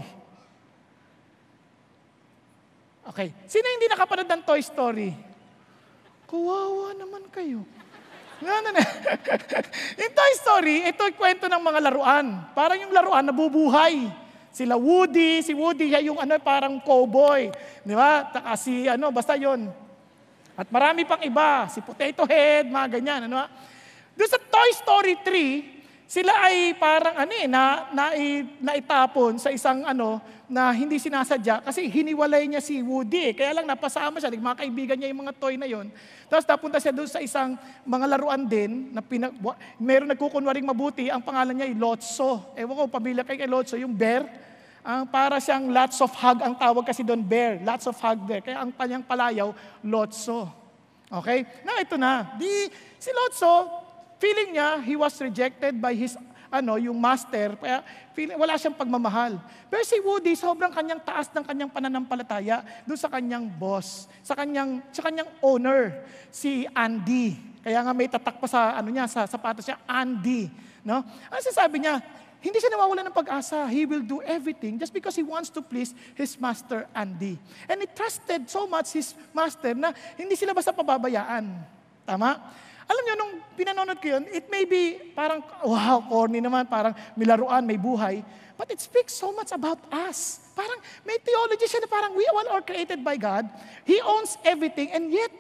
Okay. Sino hindi nakapanood ng Toy Story? Kawawa naman kayo. No, no. In Toy Story, ito ay kwento ng mga laruan. Parang yung laruan nabubuhay. Sila Woody, si Woody yung ano, parang cowboy. Di ba? Taka si ano, basta yon. At marami pang iba, si Potato Head, mga ganyan. Ano? Doon sa Toy Story 3, sila ay parang ano eh, na, na, naitapon sa isang ano, na hindi sinasadya kasi hiniwalay niya si Woody. Eh. Kaya lang napasama siya, mga kaibigan niya yung mga toy na yon. Tapos napunta siya doon sa isang mga laruan din na pina, meron nagkukunwaring mabuti, ang pangalan niya ay Lotso. Ewan ko, pamilya kay kay Lotso, yung bear. Ang para siyang lots of hug ang tawag kasi doon, bear. Lots of hug there. Kaya ang kanyang palayaw, Lotso. Okay? Na ito na. Di, si Lotso, Feeling niya, he was rejected by his ano, yung master, kaya feeling, wala siyang pagmamahal. Pero si Woody, sobrang kanyang taas ng kanyang pananampalataya doon sa kanyang boss, sa kanyang, sa kanyang owner, si Andy. Kaya nga may tatak pa sa, ano niya, sa sapatos niya, Andy. No? Ano sasabi niya? Hindi siya nawawala ng pag-asa. He will do everything just because he wants to please his master, Andy. And he trusted so much his master na hindi sila basta pababayaan. Tama? Alam niyo, nung pinanonood ko yun, it may be parang, wow, corny naman, parang may laruan, may buhay. But it speaks so much about us. Parang may theology siya na parang we all are created by God. He owns everything and yet,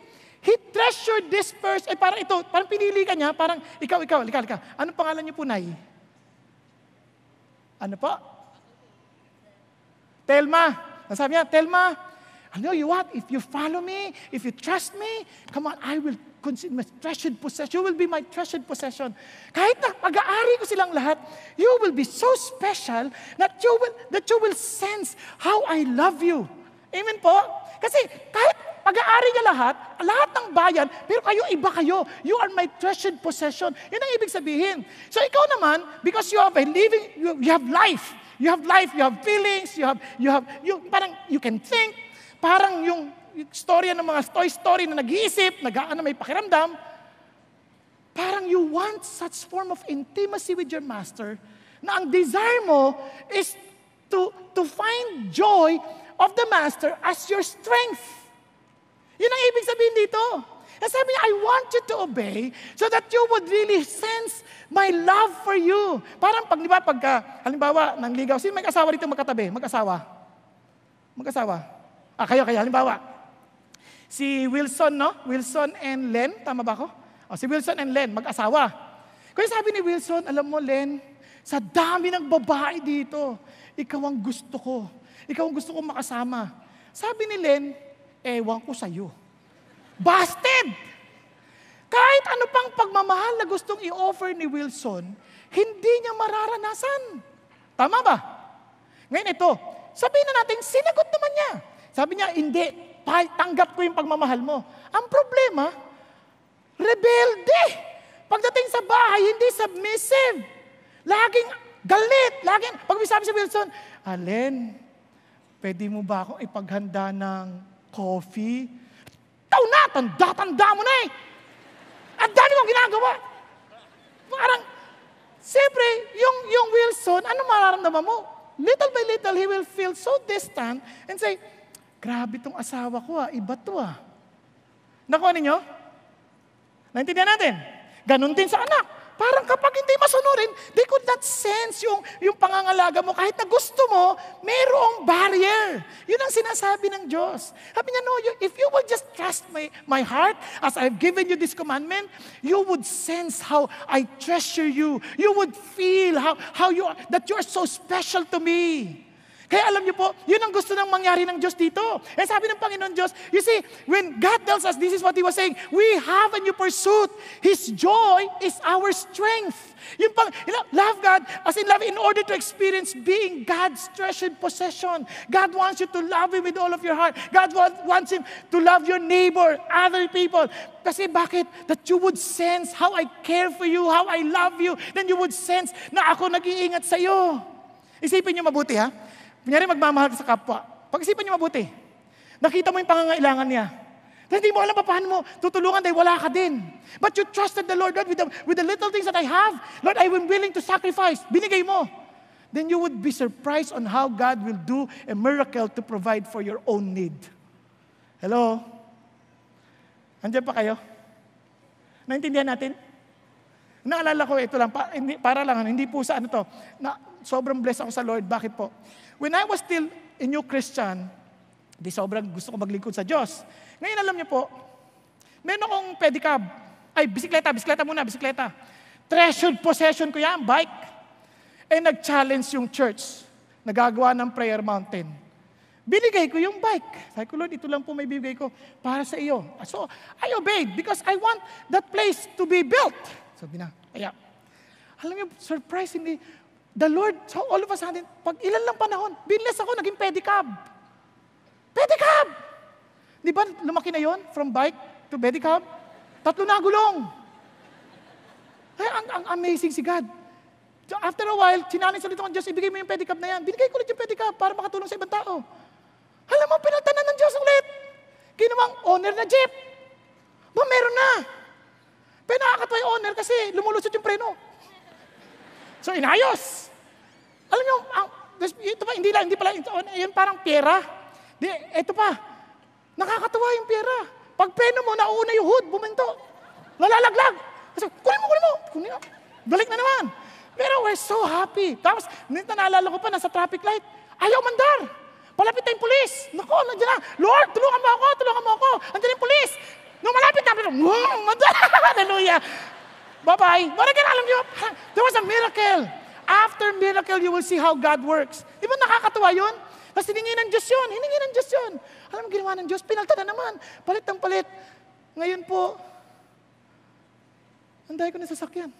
He treasured this person. Eh parang ito, parang pinili ka niya, parang ikaw, ikaw, ikaw, ikaw. Anong pangalan niyo po, Nay? Ano po? Telma. Sabi niya, Telma, I know you what? If you follow me, if you trust me, come on, I will my treasured possession. You will be my treasured possession. Kahit na pag-aari ko silang lahat, you will be so special that you will, that you will sense how I love you. Amen po? Kasi kahit pag-aari niya lahat, lahat ng bayan, pero kayo, iba kayo. You are my treasured possession. Yun ang ibig sabihin. So ikaw naman, because you have a living, you, you have life. You have life, you have feelings, you have, you have, you, parang you can think, parang yung storya ng mga Toy Story na nag-iisip, nag-aano may pakiramdam, parang you want such form of intimacy with your master na ang desire mo is to, to find joy of the master as your strength. Yun ang ibig sabihin dito. And sabi niya, I want you to obey so that you would really sense my love for you. Parang pag, di ba, pagka, halimbawa, nang ligaw, sino may asawa dito magkatabi? Mag-asawa? Mag-asawa? Ah, kayo, kayo. Halimbawa, si Wilson, no? Wilson and Len, tama ba ako? O, si Wilson and Len, mag-asawa. Kaya sabi ni Wilson, alam mo, Len, sa dami ng babae dito, ikaw ang gusto ko. Ikaw ang gusto ko makasama. Sabi ni Len, ewan ko sa'yo. Busted! Kahit ano pang pagmamahal na gustong i-offer ni Wilson, hindi niya mararanasan. Tama ba? Ngayon ito, sabihin na natin, sinagot naman niya. Sabi niya, hindi, tanggap ko yung pagmamahal mo. Ang problema, rebelde. Pagdating sa bahay, hindi submissive. Laging galit. Laging, pag sabi si Wilson, Allen, pwede mo ba akong ipaghanda ng coffee? Ikaw na, tanda-tanda mo na eh. Ang dami mong ginagawa. Parang, siyempre, yung, yung Wilson, ano mararamdaman mo? Little by little, he will feel so distant and say, grabe tong asawa ko ah, iba to ah. Nakuha ninyo? Naintindihan natin? Ganon din sa anak. Parang kapag hindi masunurin, they could not sense yung, yung pangangalaga mo. Kahit na gusto mo, merong barrier. Yun ang sinasabi ng Diyos. Sabi niya, no, you, if you will just trust my, my heart as I've given you this commandment, you would sense how I treasure you. You would feel how, how you are, that you are so special to me. Kaya alam niyo po, yun ang gusto ng mangyari ng Diyos dito. Eh sabi ng Panginoon Diyos, you see, when God tells us, this is what He was saying, we have a new pursuit. His joy is our strength. Yung pang, you know, love God, as in love, in order to experience being God's treasured possession. God wants you to love Him with all of your heart. God wants Him to love your neighbor, other people. Kasi bakit? That you would sense how I care for you, how I love you. Then you would sense na ako nag-iingat sa iyo. Isipin niyo mabuti ha. Kunyari magmamahal ka sa kapwa. Pag-isipan niyo mabuti. Nakita mo yung pangangailangan niya. Then hindi mo alam pa paano mo tutulungan dahil wala ka din. But you trusted the Lord, Lord, with the, with the little things that I have. Lord, I am willing to sacrifice. Binigay mo. Then you would be surprised on how God will do a miracle to provide for your own need. Hello? Andiyan pa kayo? Naintindihan natin? Naalala ko, ito lang, pa, hindi, para lang, hindi po sa ano to, na sobrang blessed ako sa Lord. Bakit po? When I was still a new Christian, di sobrang gusto ko maglingkod sa Diyos. Ngayon alam niyo po, meron akong pedicab. Ay, bisikleta, bisikleta muna, bisikleta. Treasured possession ko yan, bike. Eh, nag-challenge yung church. Nagagawa ng prayer mountain. Binigay ko yung bike. Sabi ko, Lord, ito lang po may bibigay ko para sa iyo. So, I obeyed because I want that place to be built. Sabi na, kaya, alam niyo, surprisingly, The Lord, so all of a sudden, pag ilan lang panahon, binless ako, naging pedicab. Pedicab! Di ba lumaki na yon from bike to pedicab? Tatlo na gulong. Ay, ang, ang amazing si God. So after a while, sinanay sa litong Diyos, ibigay mo yung pedicab na yan. Binigay ko ulit yung pedicab para makatulong sa ibang tao. Alam mo, pinagtanan ng Diyos ulit. Ginawang owner na jeep. Ba, meron na. Pero nakakatawa yung owner kasi lumulusot yung preno. So inayos. Alam niyo, ito pa, hindi lang, hindi pala, ito, yun parang pera. Di, ito pa, nakakatawa yung pera. Pag peno mo, nauna yung hood, buminto. Lalalaglag. Kasi, kunin mo, kunin mo. Kunin mo. Balik na naman. Pero we're so happy. Tapos, nito naalala ko pa, nasa traffic light. Ayaw mandar. Palapit na yung polis. Nako, nandiyan na. Lord, tulungan mo ako, tulungan mo ako. Nandiyan yung polis. Nung malapit na, wow, hallelujah. Bye-bye. Again, alam niyo, there was a miracle. After miracle, you will see how God works. Di ba nakakatawa yun? Tapos hiningi ng Diyos yun. Hiningi ng Diyos yun. Alam mo, ginawa ng Diyos, pinalta na naman. Palit ng palit. Ngayon po, anday ko na sasakyan.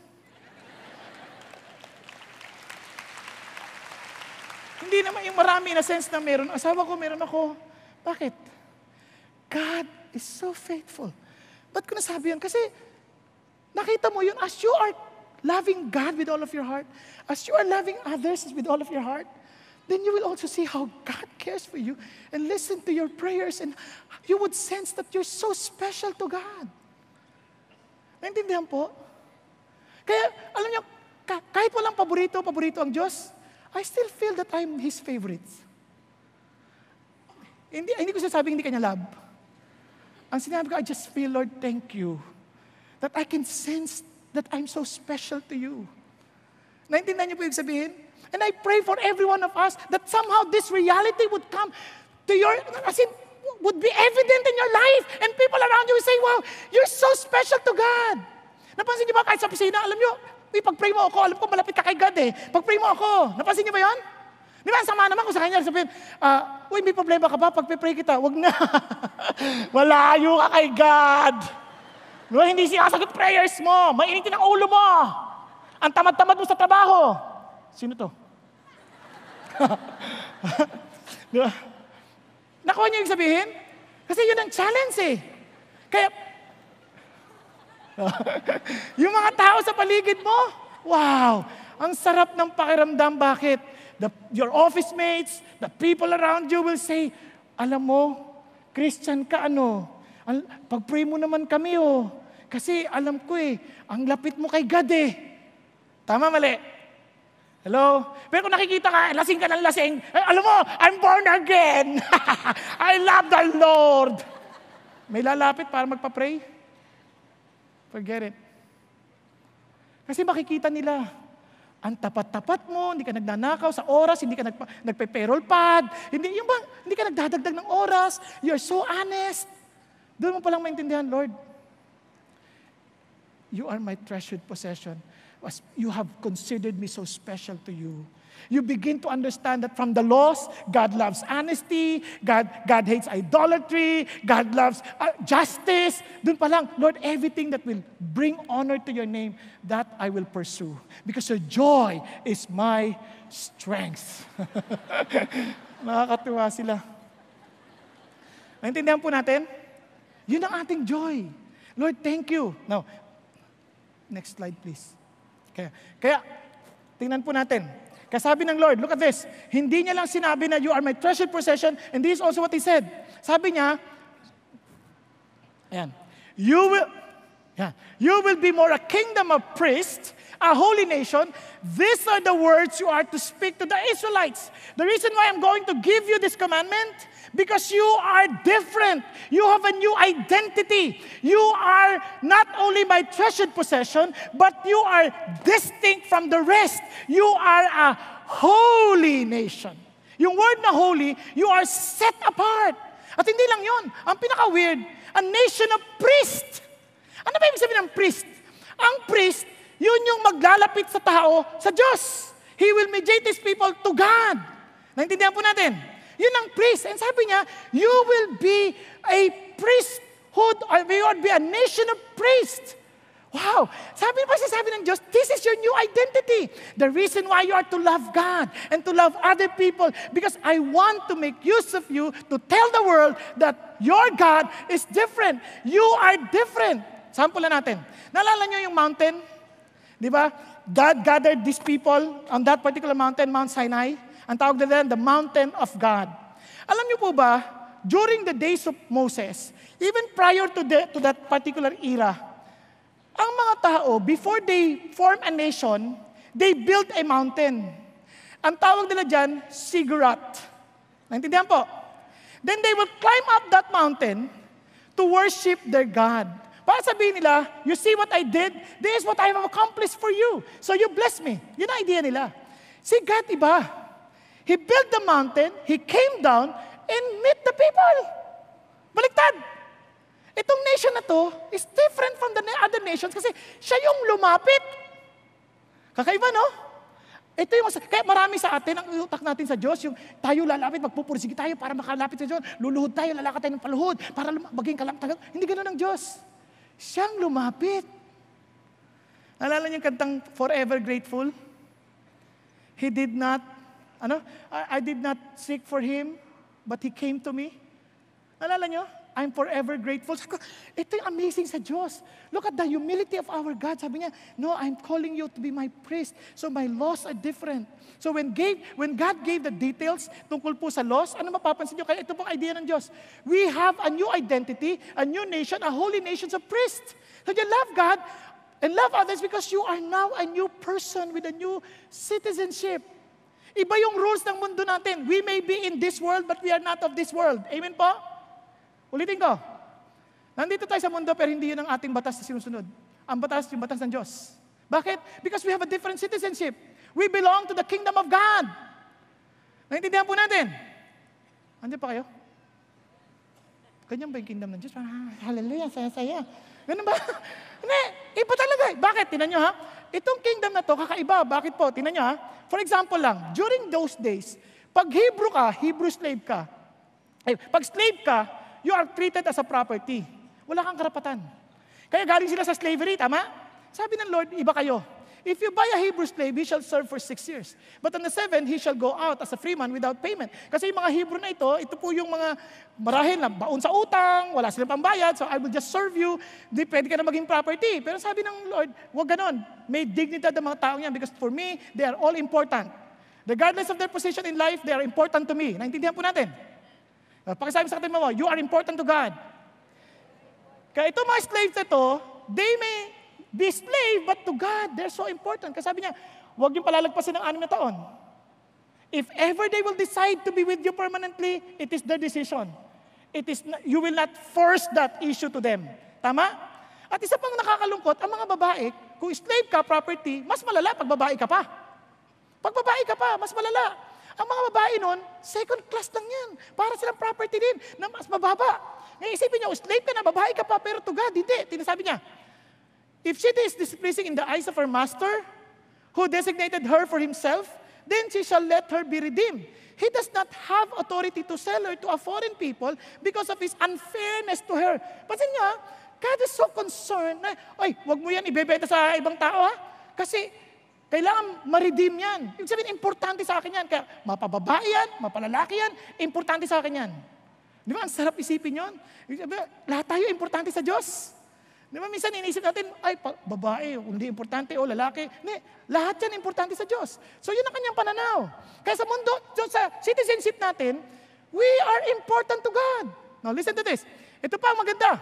Hindi naman yung marami na sense na meron. Asawa ko, meron ako. Bakit? God is so faithful. Ba't ko nasabi yun? Kasi Nakita mo yun, as you are loving God with all of your heart, as you are loving others with all of your heart, then you will also see how God cares for you and listen to your prayers and you would sense that you're so special to God. Naintindihan po? Kaya, alam niyo, kahit walang paborito, paborito ang Diyos, I still feel that I'm His favorite. Hindi, hindi ko sasabing hindi kanya love. Ang sinabi ko, I just feel, Lord, thank you that I can sense that I'm so special to you. Naintindihan niyo po yung sabihin? And I pray for every one of us that somehow this reality would come to your, as in, would be evident in your life. And people around you will say, wow, you're so special to God. Napansin niyo ba kahit sa opisina, alam niyo, eh, pag-pray mo ako, alam ko malapit ka kay God eh. Pag-pray mo ako. Napansin niyo ba yon? Di ba, sama naman kung sa kanya, sabihin, uh, uy, may problema ka ba? Pag-pray kita, wag na. Malayo ka kay God. No, hindi siya sagot prayers mo. Mainitin ang ulo mo. Ang tamad-tamad mo sa trabaho. Sino to? diba? Nakuha niyo yung sabihin? Kasi yun ang challenge eh. Kaya, yung mga tao sa paligid mo, wow, ang sarap ng pakiramdam. Bakit? The, your office mates, the people around you will say, alam mo, Christian ka ano, pag-pray mo naman kami oh. Kasi alam ko eh, ang lapit mo kay God eh. Tama, mali? Hello? Pero kung nakikita ka, lasing ka ng lasing, eh, alam mo, I'm born again. I love the Lord. May lalapit para magpa-pray? Forget it. Kasi makikita nila, ang tapat-tapat mo, hindi ka nagnanakaw sa oras, hindi ka nagpa, nagpe-payroll pad, hindi, yung ba, hindi ka nagdadagdag ng oras, you're so honest. Doon mo palang maintindihan, Lord, you are my treasured possession you have considered me so special to you. You begin to understand that from the laws, God loves honesty, God, God hates idolatry, God loves uh, justice. Doon pa lang, Lord, everything that will bring honor to your name, that I will pursue. Because your joy is my strength. Nakakatuwa sila. Naintindihan po natin? Yun ang ating joy. Lord, thank you. Now, next slide please. Kaya, kaya tingnan po natin. Kasabi ng Lord, look at this. Hindi niya lang sinabi na you are my treasured possession, and this is also what He said. Sabi niya, ayan, you will, yeah, you will be more a kingdom of priests, a holy nation. These are the words you are to speak to the Israelites. The reason why I'm going to give you this commandment Because you are different. You have a new identity. You are not only my treasured possession, but you are distinct from the rest. You are a holy nation. Yung word na holy, you are set apart. At hindi lang yon. Ang pinaka-weird, a nation of priest. Ano ba ibig sabihin ng priest? Ang priest, yun yung maglalapit sa tao, sa Diyos. He will mediate his people to God. Naintindihan po natin? Yun ang priest. And sabi niya, you will be a priesthood, or you will be a nation of priests. Wow! Sabi pa sabi ng Diyos, this is your new identity. The reason why you are to love God and to love other people because I want to make use of you to tell the world that your God is different. You are different. Sample na natin. Nalala niyo yung mountain? Di ba? God gathered these people on that particular mountain, Mount Sinai. Ang tawag nila the mountain of God. Alam niyo po ba, during the days of Moses, even prior to, the, to that particular era, ang mga tao, before they form a nation, they built a mountain. Ang tawag nila dyan, Sigurat. Naintindihan po? Then they will climb up that mountain to worship their God. Para sabihin nila, you see what I did? This is what I have accomplished for you. So you bless me. Yun ang idea nila. Si God iba. He built the mountain, he came down, and met the people. Baliktad. Itong nation na to is different from the other nations kasi siya yung lumapit. Kakaiba, no? Ito yung, kaya marami sa atin, ang utak natin sa Diyos, yung tayo lalapit, magpupursige tayo para makalapit sa Diyos. Luluhod tayo, lalakad tayo ng paluhod para maging kalapit. Hindi ganoon ang Diyos. Siyang lumapit. Nalala niyo yung kantang Forever Grateful? He did not ano? I, I did not seek for Him, but He came to me. Alala nyo? I'm forever grateful. Sabi ko, ito yung amazing sa Diyos. Look at the humility of our God. Sabi niya, no, I'm calling you to be my priest. So my laws are different. So when, gave, when God gave the details tungkol po sa laws, ano mapapansin nyo? Kaya ito pong idea ng Diyos. We have a new identity, a new nation, a holy nation of priests. So you love God and love others because you are now a new person with a new citizenship. Iba yung rules ng mundo natin. We may be in this world, but we are not of this world. Amen po? Ulitin ko. Nandito tayo sa mundo, pero hindi yun ang ating batas na sinusunod. Ang batas, yung batas ng Diyos. Bakit? Because we have a different citizenship. We belong to the kingdom of God. Naintindihan po natin. Andiyan pa kayo? Ganyan ba yung kingdom ng Diyos? Ah, hallelujah, saya-saya. Ganun ba? Hindi, iba talaga. eh. Bakit? Tinan nyo ha. Itong kingdom na to, kakaiba. Bakit po? Tinan nyo ha. For example lang, during those days, pag Hebrew ka, Hebrew slave ka, eh, pag slave ka, you are treated as a property. Wala kang karapatan. Kaya galing sila sa slavery, tama? Sabi ng Lord, iba kayo. If you buy a Hebrew slave, he shall serve for six years. But on the seventh, he shall go out as a free man without payment. Kasi yung mga Hebrew na ito, ito po yung mga marahil na baon sa utang, wala silang pambayad, so I will just serve you. Di pwede ka na maging property. Pero sabi ng Lord, wag ganon. May dignidad ang mga tao yan because for me, they are all important. Regardless of their position in life, they are important to me. Naintindihan po natin? Pakisabi sa katima mo, you are important to God. Kaya ito mga slaves na ito, they may be slave, but to God, they're so important. Kasi sabi niya, huwag niyong palalagpasin ng anim na taon. If ever they will decide to be with you permanently, it is their decision. It is, you will not force that issue to them. Tama? At isa pang nakakalungkot, ang mga babae, kung slave ka, property, mas malala pag babae ka pa. Pag babae ka pa, mas malala. Ang mga babae nun, second class lang yan. Para silang property din, na mas mababa. Ngayon isipin niyo, slave ka na, babae ka pa, pero to God, hindi. Tinasabi niya, If she is displeasing in the eyes of her master, who designated her for himself, then she shall let her be redeemed. He does not have authority to sell her to a foreign people because of his unfairness to her. Pansin niyo, ha? God is so concerned na, ay, wag mo yan ibebenta sa ibang tao, ha? Kasi kailangan ma-redeem yan. Ibig sabihin, importante sa akin yan. Kaya mapababae yan, mapalalaki yan, importante sa akin yan. Di ba? Ang sarap isipin yon. Lahat tayo importante sa Diyos. Di ba minsan iniisip natin, ay, pa- babae, hindi importante, o lalaki. Hindi, lahat yan importante sa Diyos. So yun ang kanyang pananaw. Kaya sa mundo, sa citizenship natin, we are important to God. Now listen to this. Ito pa ang maganda.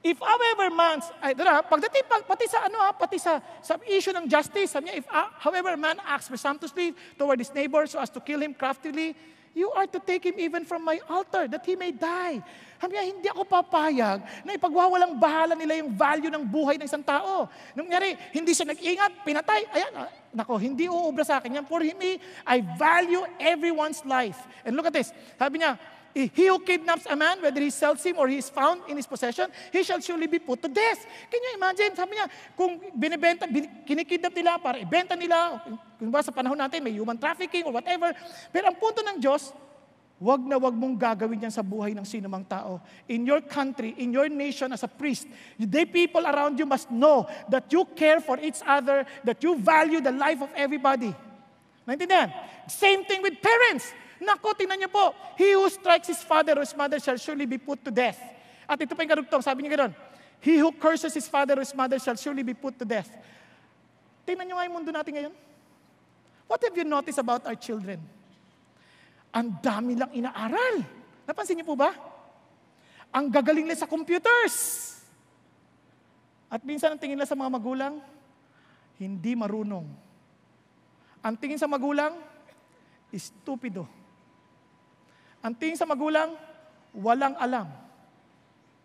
If however man, ay, dara, pagdating, pag, pati sa ano ha, pati sa, sa issue ng justice, sabi niya, if ah, however man acts presumptuously toward his neighbor so as to kill him craftily, you are to take him even from my altar, that he may die. Sabi niya, hindi ako papayag na ipagwawalang bahala nila yung value ng buhay ng isang tao. Nung nangyari, hindi siya nag-ingat, pinatay. Ayan, ah, nako, hindi uubra sa akin yan. For me, I value everyone's life. And look at this. Sabi niya, He who kidnaps a man, whether he sells him or he is found in his possession, he shall surely be put to death. Can you imagine? Sabi niya, kung binibenta, bin, kinikidnap nila para ibenta nila, kung ba sa panahon natin may human trafficking or whatever. Pero ang punto ng Diyos, wag na wag mong gagawin yan sa buhay ng sinumang tao. In your country, in your nation as a priest, the people around you must know that you care for each other, that you value the life of everybody. Naintindihan? Same thing with parents. Nako, tingnan niyo po. He who strikes his father or his mother shall surely be put to death. At ito pa yung karugtong, sabi niya ganoon, He who curses his father or his mother shall surely be put to death. Tingnan niyo nga yung mundo natin ngayon. What have you noticed about our children? Ang dami lang inaaral. Napansin niyo po ba? Ang gagaling nila sa computers. At minsan ang tingin nila sa mga magulang, hindi marunong. Ang tingin sa magulang, stupido. Ang tingin sa magulang, walang alam.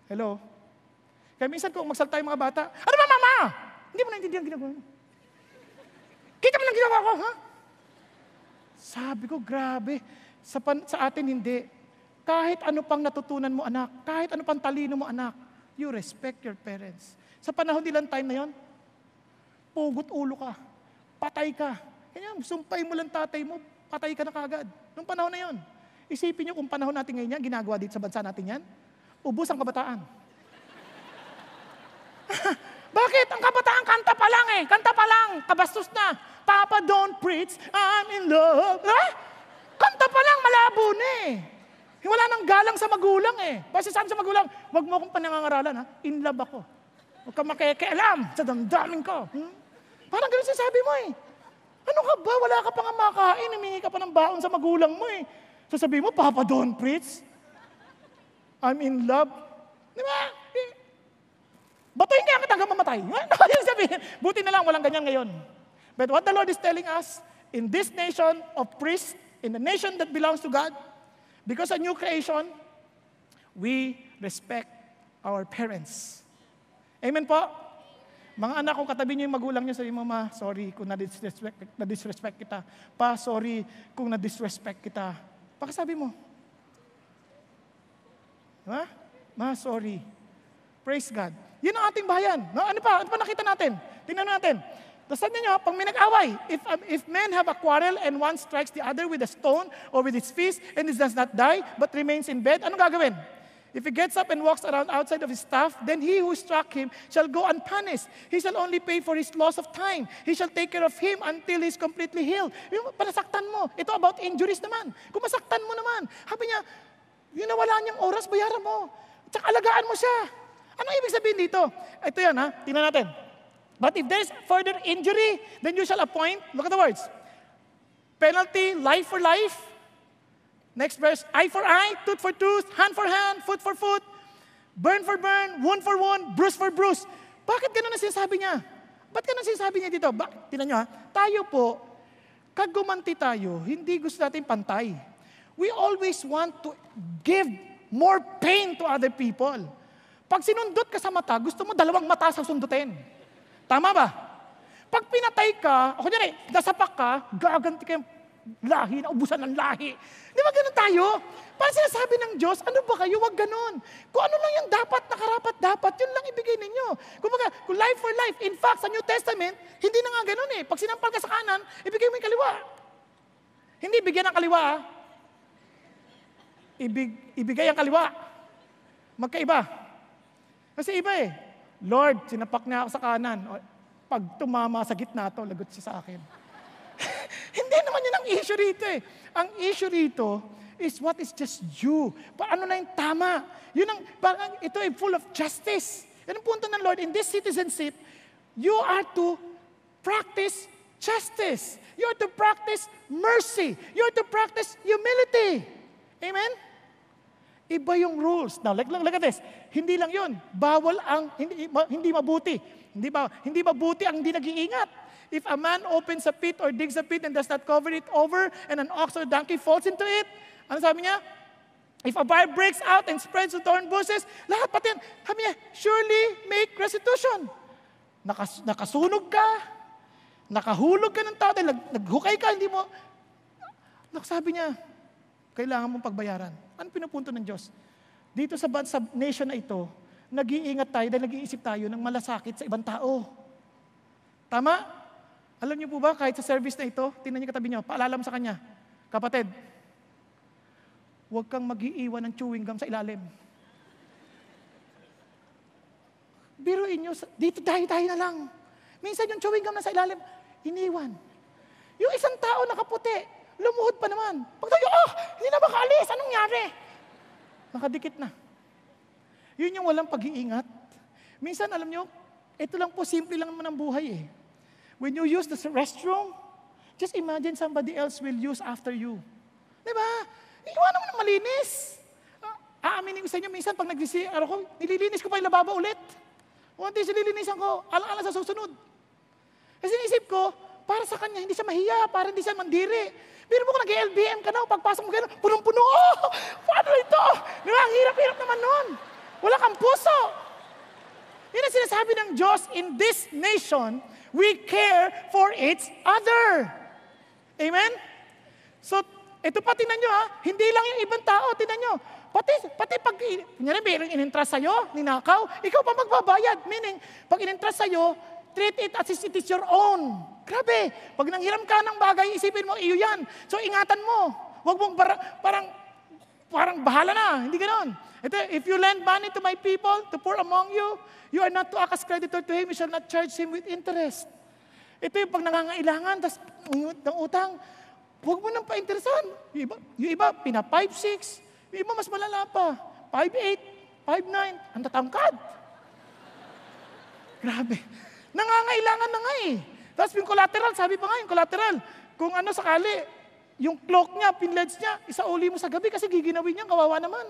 Hello? Kaya minsan kung magsalta yung mga bata, ano ba mama? Hindi mo naintindihan ginagawa mo. Kita mo lang ginawa ko, ha? Sabi ko, grabe. Sa, pan- sa atin hindi. Kahit ano pang natutunan mo anak, kahit ano pang talino mo anak, you respect your parents. Sa panahon nilang time na yon, pugot ulo ka, patay ka. Kaya sumpay mo lang tatay mo, patay ka na kagad. Nung panahon na yon. Isipin niyo kung panahon natin ngayon yan, ginagawa dito sa bansa natin yan, ubus ang kabataan. Bakit? Ang kabataan, kanta pa lang eh. Kanta pa lang. Kabastos na. Papa, don't preach. I'm in love. Ha? Kanta pa lang, malabo na eh. Wala nang galang sa magulang eh. Basta sabi sa magulang, wag mo akong panangangaralan ha. In love ako. Huwag ka makikialam sa damdamin ko. Hmm? Parang ganun sinasabi mo eh. Ano ka ba? Wala ka pa nga makain. Humingi ka pa ng baon sa magulang mo eh. Sasabihin mo, Papa, don't preach. I'm in love. Di ba? Eh, Batuin kaya kita hanggang mamatay. Ano sabihin? Buti na lang, walang ganyan ngayon. But what the Lord is telling us, in this nation of priests, in the nation that belongs to God, because a new creation, we respect our parents. Amen po? Mga anak, kung katabi niyo yung magulang niyo, sabi mo, Ma, sorry kung na-disrespect, na-disrespect kita. Pa, sorry kung na-disrespect kita. Pakasabi mo. Diba? Ma, sorry. Praise God. Yun ang ating bayan. No? Ano pa? Ano pa nakita natin? Tingnan natin. Tapos sabi niyo, pag may nag-away, if, um, if men have a quarrel and one strikes the other with a stone or with his fist and he does not die but remains in bed, anong gagawin? If he gets up and walks around outside of his staff, then he who struck him shall go unpunished. He shall only pay for his loss of time. He shall take care of him until he's completely healed. Yung panasaktan mo. Ito about injuries naman. Kung masaktan mo naman, sabi niya, yun na wala niyang oras, bayaran mo. Tsaka alagaan mo siya. Ano ibig sabihin dito? Ito yan ha, tingnan natin. But if there is further injury, then you shall appoint, look at the words, penalty, life for life, Next verse, eye for eye, tooth for tooth, hand for hand, foot for foot, burn for burn, wound for wound, bruise for bruise. Bakit ganun ang sinasabi niya? Ba't ganun sinasabi niya dito? Ba, tinan nyo ha, tayo po, kag gumanti tayo, hindi gusto natin pantay. We always want to give more pain to other people. Pag sinundot ka sa mata, gusto mo dalawang mata sa sundutin. Tama ba? Pag pinatay ka, o kunyari, nasapak ka, gaganti ka lahi, naubusan ng lahi. Di ba ganun tayo? Para sinasabi ng Diyos, ano ba kayo? Huwag ganun. Kung ano lang yung dapat, nakarapat dapat, yun lang ibigay ninyo. Kung baga, kung life for life, in fact, sa New Testament, hindi na nga ganun eh. Pag sinampal ka sa kanan, ibigay mo yung kaliwa. Hindi bigyan ng kaliwa. Ah. Ibig, ibigay ang kaliwa. Magkaiba. Kasi iba eh. Lord, sinapak niya ako sa kanan. Pag tumama sa gitna to, lagot siya sa akin. Hindi naman yun ang issue rito eh. Ang issue rito is what is just you. Paano na yung tama? Yun ang, parang ito ay full of justice. Yan ang punto ng Lord. In this citizenship, you are to practice justice. You are to practice mercy. You are to practice humility. Amen? Iba yung rules. Now, look, look at this. Hindi lang yun. Bawal ang, hindi, hindi mabuti. Hindi ba, hindi mabuti ang hindi nag-iingat. If a man opens a pit or digs a pit and does not cover it over, and an ox or donkey falls into it, ano sabi niya? If a fire breaks out and spreads to thorn bushes, lahat pati yan. Sabi niya, surely make restitution. Nakas, nakasunog ka, nakahulog ka ng tao, nag, naghukay ka, hindi mo, sabi niya, kailangan mong pagbayaran. Ano pinupunto ng Diyos? Dito sa, sa nation na ito, nag-iingat tayo dahil nag-iisip tayo ng malasakit sa ibang tao. Tama? Alam niyo po ba, kahit sa service na ito, tingnan niyo katabi niyo, paalala mo sa kanya, kapatid, huwag kang mag-iiwan ng chewing gum sa ilalim. Biruin niyo, dito tayo-tayo na lang. Minsan yung chewing gum na sa ilalim, iniwan. Yung isang tao nakaputi, lumuhod pa naman. Pag tayo, oh, hindi na makaalis, anong nangyari? Nakadikit na. Yun yung walang pag-iingat. Minsan, alam niyo, ito lang po, simple lang naman ang buhay eh. When you use the restroom, just imagine somebody else will use after you. Di ba? Iwanan mo na malinis. Ah, aaminin ko sa inyo, minsan pag nagsisi, ano ko, nililinis ko pa yung lababo ulit. Unti sililinisan ko, alang-alang sa susunod. Kasi inisip ko, para sa kanya, hindi siya mahiya, para hindi siya mandiri. Pero mo kung nag-LBM ka na, pagpasok mo gano'n, punong-puno, oh, paano ito? Di ba? Ang hirap-hirap naman nun. Wala kang puso. Yan ang sinasabi ng Diyos in this nation, we care for each other. Amen? So, ito pa, tingnan nyo ha, hindi lang yung ibang tao, tingnan nyo. Pati, pati pag, kunyari, mayroong inintrust sa'yo, ninakaw, ikaw pa magbabayad. Meaning, pag inintrust sa'yo, treat it as if it is your own. Grabe, pag nanghiram ka ng bagay, isipin mo, iyo yan. So, ingatan mo. Huwag mong bara, parang, parang bahala na. Hindi ganoon. If you lend money to my people, to poor among you, You are not to act as creditor to him, you shall not charge him with interest. Ito yung pag nangangailangan, tapos ng utang, huwag mo nang pa-interesan. Yung iba, yung iba pina 5'6", yung iba mas malala pa, 5'8", 5'9", ang tatangkad. Grabe. Nangangailangan na nga eh. Tapos yung collateral, sabi pa nga yung collateral, kung ano sakali, yung cloak niya, pinleds niya, isauli mo sa gabi kasi giginawin niya, kawawa naman.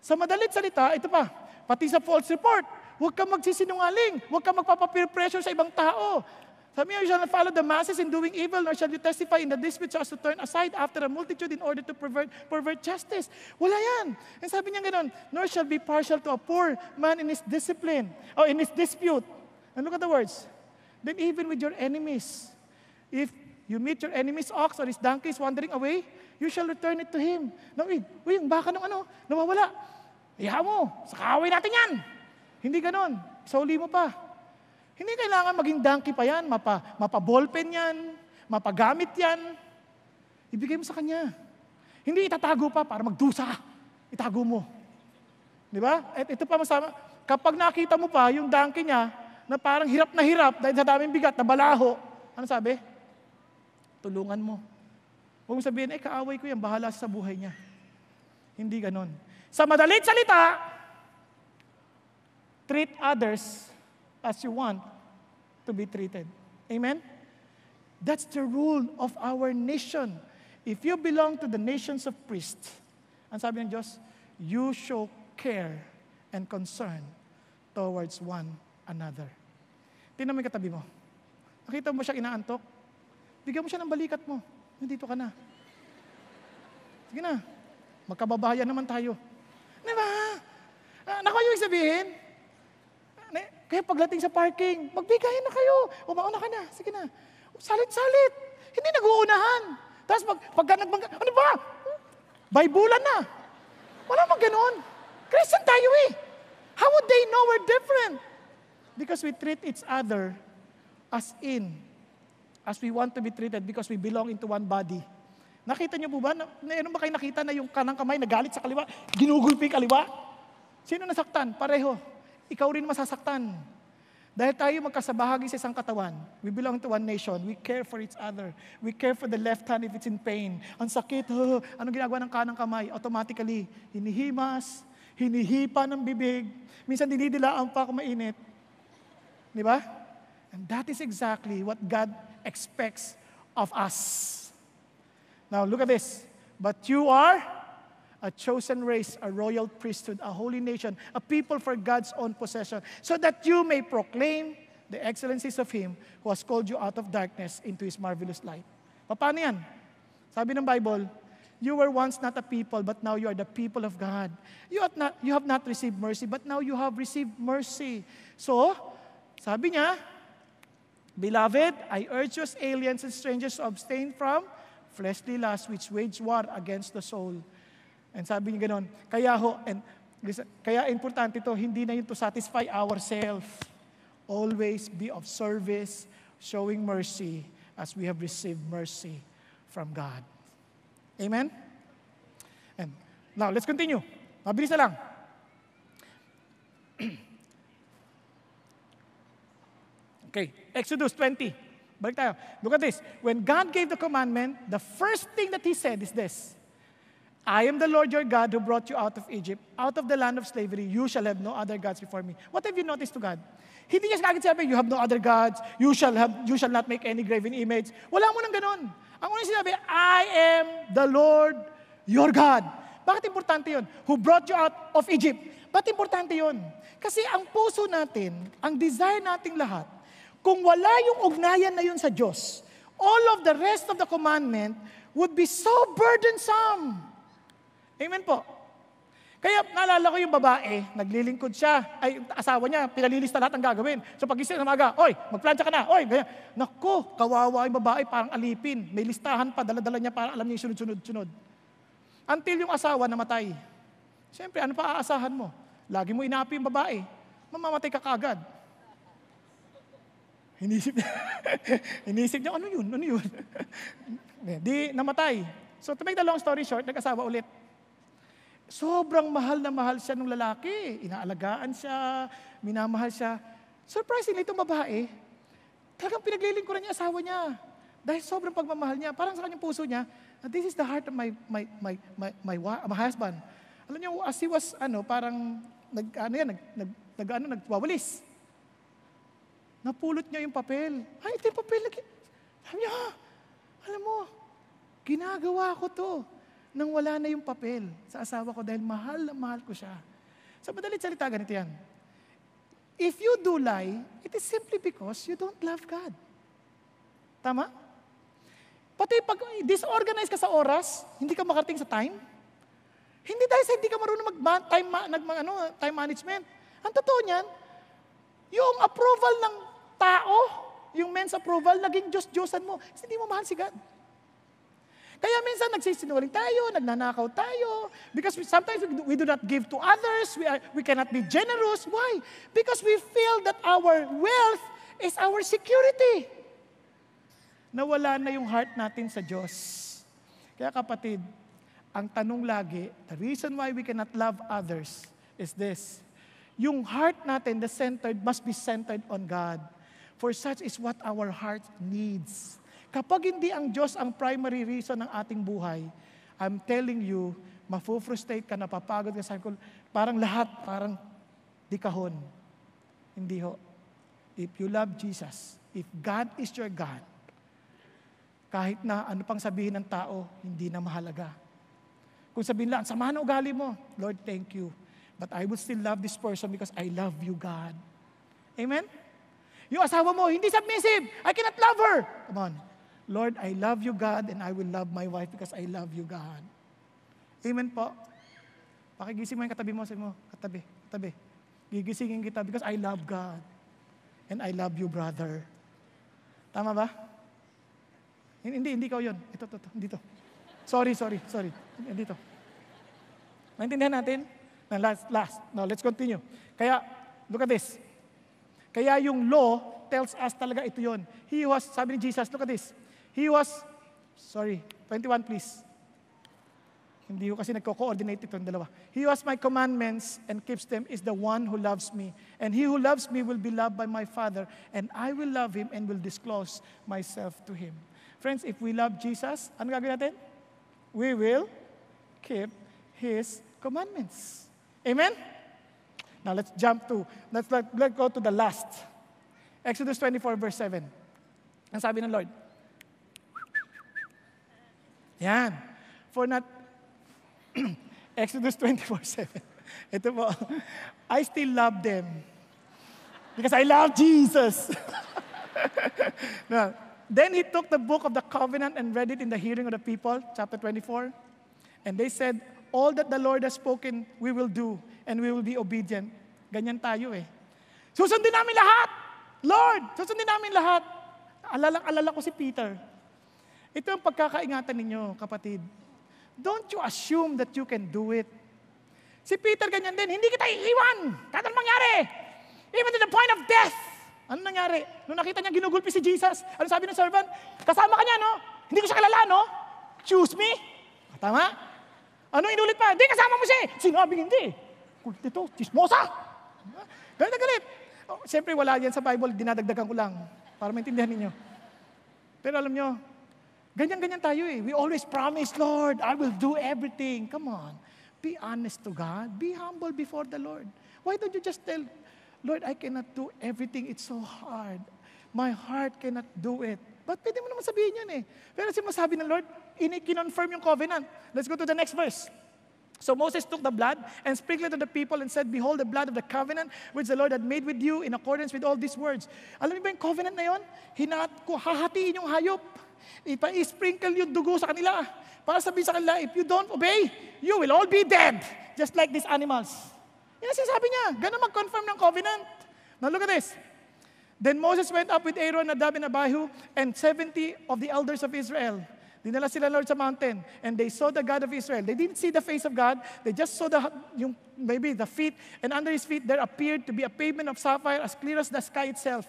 Sa madalit salita, ito pa, pati sa false report, Huwag kang magsisinungaling. Huwag kang magpapapeer pressure sa ibang tao. Sabi niya, you shall not follow the masses in doing evil, nor shall you testify in the dispute so as to turn aside after a multitude in order to pervert, pervert justice. Wala yan. And sabi niya ganoon, nor shall be partial to a poor man in his discipline, or in his dispute. And look at the words. Then even with your enemies, if you meet your enemy's ox or his donkey is wandering away, you shall return it to him. Now, uy, yung baka ng ano, nawawala. Iha mo, sa kaaway natin yan. Hindi ganon. Sauli mo pa. Hindi kailangan maging donkey pa yan, mapa, mapa-ballpen yan, mapagamit yan. Ibigay mo sa kanya. Hindi itatago pa para magdusa. Itago mo. Di ba? At ito pa masama, kapag nakita mo pa yung donkey niya na parang hirap na hirap dahil sa daming bigat na balaho, ano sabi? Tulungan mo. Huwag sabihin, eh kaaway ko yan, bahala sa buhay niya. Hindi ganon. Sa madalit salita, treat others as you want to be treated. Amen? That's the rule of our nation. If you belong to the nations of priests, ang sabi ng Diyos, you show care and concern towards one another. Tingnan mo yung katabi mo. Nakita mo siya inaantok? Bigyan mo siya ng balikat mo. Nandito ka na. Sige na. Magkababayan naman tayo. Di ba? Ah, naku, yung sabihin, kaya pagdating sa parking, magbigayan na kayo. Umauna ka na. Sige na. Salit-salit. Hindi nag-uunahan. Tapos pag, pagka nagbangga, ano ba? Baybulan na. Wala mag ganon. Christian tayo eh. How would they know we're different? Because we treat each other as in, as we want to be treated because we belong into one body. Nakita niyo po ba? Na, ano ba kayo nakita na yung kanang kamay nagalit sa kaliwa, ginugulpi kaliwa? Sino nasaktan? Pareho. Ikaw rin masasaktan. Dahil tayo magkasabahagi sa isang katawan, we belong to one nation, we care for each other. We care for the left hand if it's in pain. Ang sakit, huh, anong ginagawa ng kanang kamay? Automatically, hinihimas, hinihipa ng bibig, minsan dinidilaan pa kung mainit. Di ba? And that is exactly what God expects of us. Now, look at this. But you are a chosen race, a royal priesthood, a holy nation, a people for God's own possession, so that you may proclaim the excellencies of Him who has called you out of darkness into His marvelous light. Paano yan? Sabi ng Bible, you were once not a people, but now you are the people of God. You have not, you have not received mercy, but now you have received mercy. So, sabi niya, Beloved, I urge you as aliens and strangers to abstain from fleshly lusts which wage war against the soul. And sabi niya ganoon, kaya ho, and kaya importante to, hindi na yun to satisfy ourselves. Always be of service, showing mercy as we have received mercy from God. Amen? And now, let's continue. Mabilis na lang. okay, Exodus 20. Balik tayo. Look at this. When God gave the commandment, the first thing that He said is this. I am the Lord your God who brought you out of Egypt, out of the land of slavery. You shall have no other gods before me. What have you noticed to God? Hindi niya kagad sabi, you have no other gods, you shall, have, you shall not make any graven image. Wala mo nang ganon. Ang unang sinabi, I am the Lord your God. Bakit importante yon? Who brought you out of Egypt. Bakit importante yon? Kasi ang puso natin, ang desire nating lahat, kung wala yung ugnayan na yun sa Diyos, all of the rest of the commandment would be so burdensome. Amen po. Kaya naalala ko yung babae, naglilingkod siya, ay asawa niya, pinalilista lahat ng gagawin. So pagising ng maga, oy, magplansya ka na, oy, ganyan. Naku, kawawa yung babae, parang alipin. May listahan pa, dala-dala niya para alam niya yung sunod-sunod-sunod. Until yung asawa namatay. Siyempre, ano pa aasahan mo? Lagi mo inapi yung babae, mamamatay ka kagad. Hinisip niya, hinisip niya, ano yun, ano yun? Di, namatay. So to make the long story short, nag-asawa ulit. Sobrang mahal na mahal siya ng lalaki. Inaalagaan siya, minamahal siya. Surprisingly, itong babae, talagang pinaglilingkuran niya asawa niya. Dahil sobrang pagmamahal niya, parang sa kanyang puso niya, this is the heart of my, my, my, my, my, my husband. Alam niyo, as he was, ano, parang, nag, ano yan, nag, nag, nag, ano, nagwawalis. Napulot niya yung papel. Ay, ito yung papel. Sabi niya, alam mo, ginagawa ko to nang wala na yung papel sa asawa ko dahil mahal na mahal ko siya. Sa madalit salita, ganito yan. If you do lie, it is simply because you don't love God. Tama? Pati pag disorganized ka sa oras, hindi ka makarating sa time, hindi dahil sa hindi ka marunong mag time, nag, ano, time management. Ang totoo niyan, yung approval ng tao, yung men's approval, naging Diyos-Diyosan mo. Kasi hindi mo mahal si God. Kaya minsan nagsisinungaling tayo, nagnanakaw tayo, because we, sometimes we do, we do not give to others, we, are, we cannot be generous. Why? Because we feel that our wealth is our security. Nawala na yung heart natin sa Diyos. Kaya kapatid, ang tanong lagi, the reason why we cannot love others is this. Yung heart natin, the centered, must be centered on God. For such is what our heart needs. Kapag hindi ang Diyos ang primary reason ng ating buhay, I'm telling you, mafufrustrate ka, napapagod ka, sabi ko, parang lahat, parang di kahon. Hindi ho. If you love Jesus, if God is your God, kahit na ano pang sabihin ng tao, hindi na mahalaga. Kung sabihin lang, sama na ugali mo, Lord, thank you. But I will still love this person because I love you, God. Amen? Yung asawa mo, hindi submissive. I cannot love her. Come on. Lord, I love you, God, and I will love my wife because I love you, God. Amen po. Pakigising mo yung katabi mo, sabi mo, katabi, katabi. Gigisingin kita because I love God. And I love you, brother. Tama ba? Hindi, hindi ikaw yun. Ito, ito, ito. Dito. Sorry, sorry, sorry. Dito. Naintindihan natin? Na last, last. Now, let's continue. Kaya, look at this. Kaya yung law tells us talaga ito yon. He was, sabi ni Jesus, look at this. He was, sorry, 21 please. Hindi ko kasi nagko-coordinate itong dalawa. He was my commandments and keeps them is the one who loves me. And he who loves me will be loved by my Father, and I will love him and will disclose myself to him. Friends, if we love Jesus, ano gagawin natin? We will keep his commandments. Amen? Now let's jump to, let's, let, let's go to the last. Exodus 24 verse 7. Ang sabi ng Lord, yan. For not, Exodus 24, 7. Ito po, I still love them. Because I love Jesus. now, then he took the book of the covenant and read it in the hearing of the people, chapter 24. And they said, all that the Lord has spoken, we will do, and we will be obedient. Ganyan tayo eh. Susundin namin lahat! Lord, susundin namin lahat. Alalang-alala ko si Peter. Ito ang pagkakaingatan ninyo, kapatid. Don't you assume that you can do it. Si Peter ganyan din, hindi kita iiwan. Kahit anong mangyari. Even to the point of death. Ano nangyari? Nung nakita niya ginugulpi si Jesus, ano sabi ng servant? Kasama ka niya, no? Hindi ko siya kilala, no? Choose me? Tama? Ano inulit pa? Hindi, kasama mo siya. Sinabing hindi. Kulit ito, chismosa. Galit na galit. Oh, Siyempre, wala yan sa Bible, dinadagdagan ko lang para maintindihan ninyo. Pero alam nyo, Ganyan-ganyan tayo eh. We always promise, Lord, I will do everything. Come on. Be honest to God. Be humble before the Lord. Why don't you just tell, Lord, I cannot do everything. It's so hard. My heart cannot do it. But pwede mo naman sabihin yan eh. Pero si masabi ng Lord, in-confirm yung covenant. Let's go to the next verse. So Moses took the blood and sprinkled it on the people and said, Behold the blood of the covenant which the Lord had made with you in accordance with all these words. Alam niyo ba yung covenant na yon? Hinat ko, hahatiin yung hayop. Ipa-sprinkle yung dugo sa kanila. Para sabihin sa kanila, if you don't obey, you will all be dead. Just like these animals. Yan sinasabi niya. Ganun mag-confirm ng covenant. Now look at this. Then Moses went up with Aaron, Nadab, and Abihu, and 70 of the elders of Israel. Dinala sila Lord sa mountain, and they saw the God of Israel. They didn't see the face of God, they just saw the, yung, maybe the feet, and under his feet there appeared to be a pavement of sapphire as clear as the sky itself.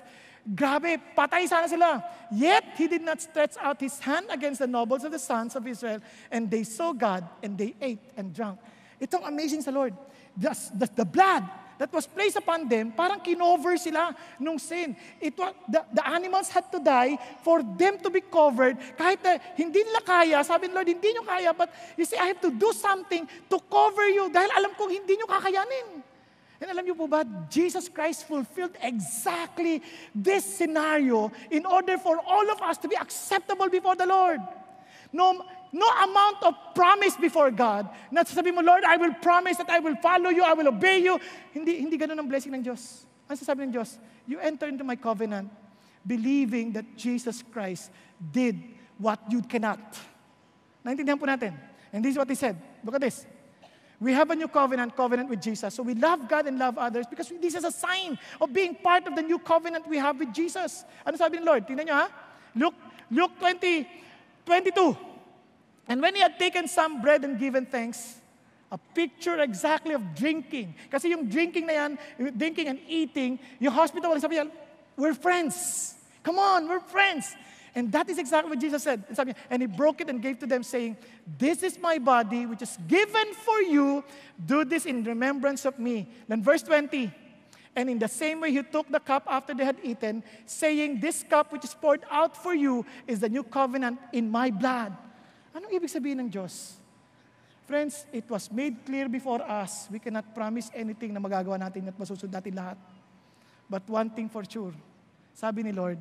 Grabe, patay sana sila. Yet, he did not stretch out his hand against the nobles of the sons of Israel. And they saw God, and they ate and drank. Itong amazing sa Lord. The, the, the blood that was placed upon them, parang kinover sila nung sin. It was, the, the animals had to die for them to be covered. Kahit na hindi nila kaya, sabi ng Lord, hindi nyo kaya, but you see, I have to do something to cover you dahil alam kong hindi nyo kakayanin. And alam niyo po ba, Jesus Christ fulfilled exactly this scenario in order for all of us to be acceptable before the Lord. No, no amount of promise before God na sasabihin mo, Lord, I will promise that I will follow you, I will obey you. Hindi, hindi ganun ang blessing ng Diyos. Ano sasabi ng Diyos? You enter into my covenant believing that Jesus Christ did what you cannot. Naintindihan po natin. And this is what He said. Look at this. We have a new covenant, covenant with Jesus. So we love God and love others because this is a sign of being part of the new covenant we have with Jesus. Ano sabi ng Lord? Tingnan nyo ha? Luke, Luke 20, 22. And when he had taken some bread and given thanks, a picture exactly of drinking. Kasi yung drinking na yan, drinking and eating, yung hospital, sabi we're friends. Come on, we're friends. And that is exactly what Jesus said. And he broke it and gave to them, saying, This is my body, which is given for you. Do this in remembrance of me. Then verse 20. And in the same way, he took the cup after they had eaten, saying, This cup which is poured out for you is the new covenant in my blood. Anong ibig sabihin ng Diyos? Friends, it was made clear before us. We cannot promise anything na magagawa natin at masusunod natin lahat. But one thing for sure, sabi ni Lord,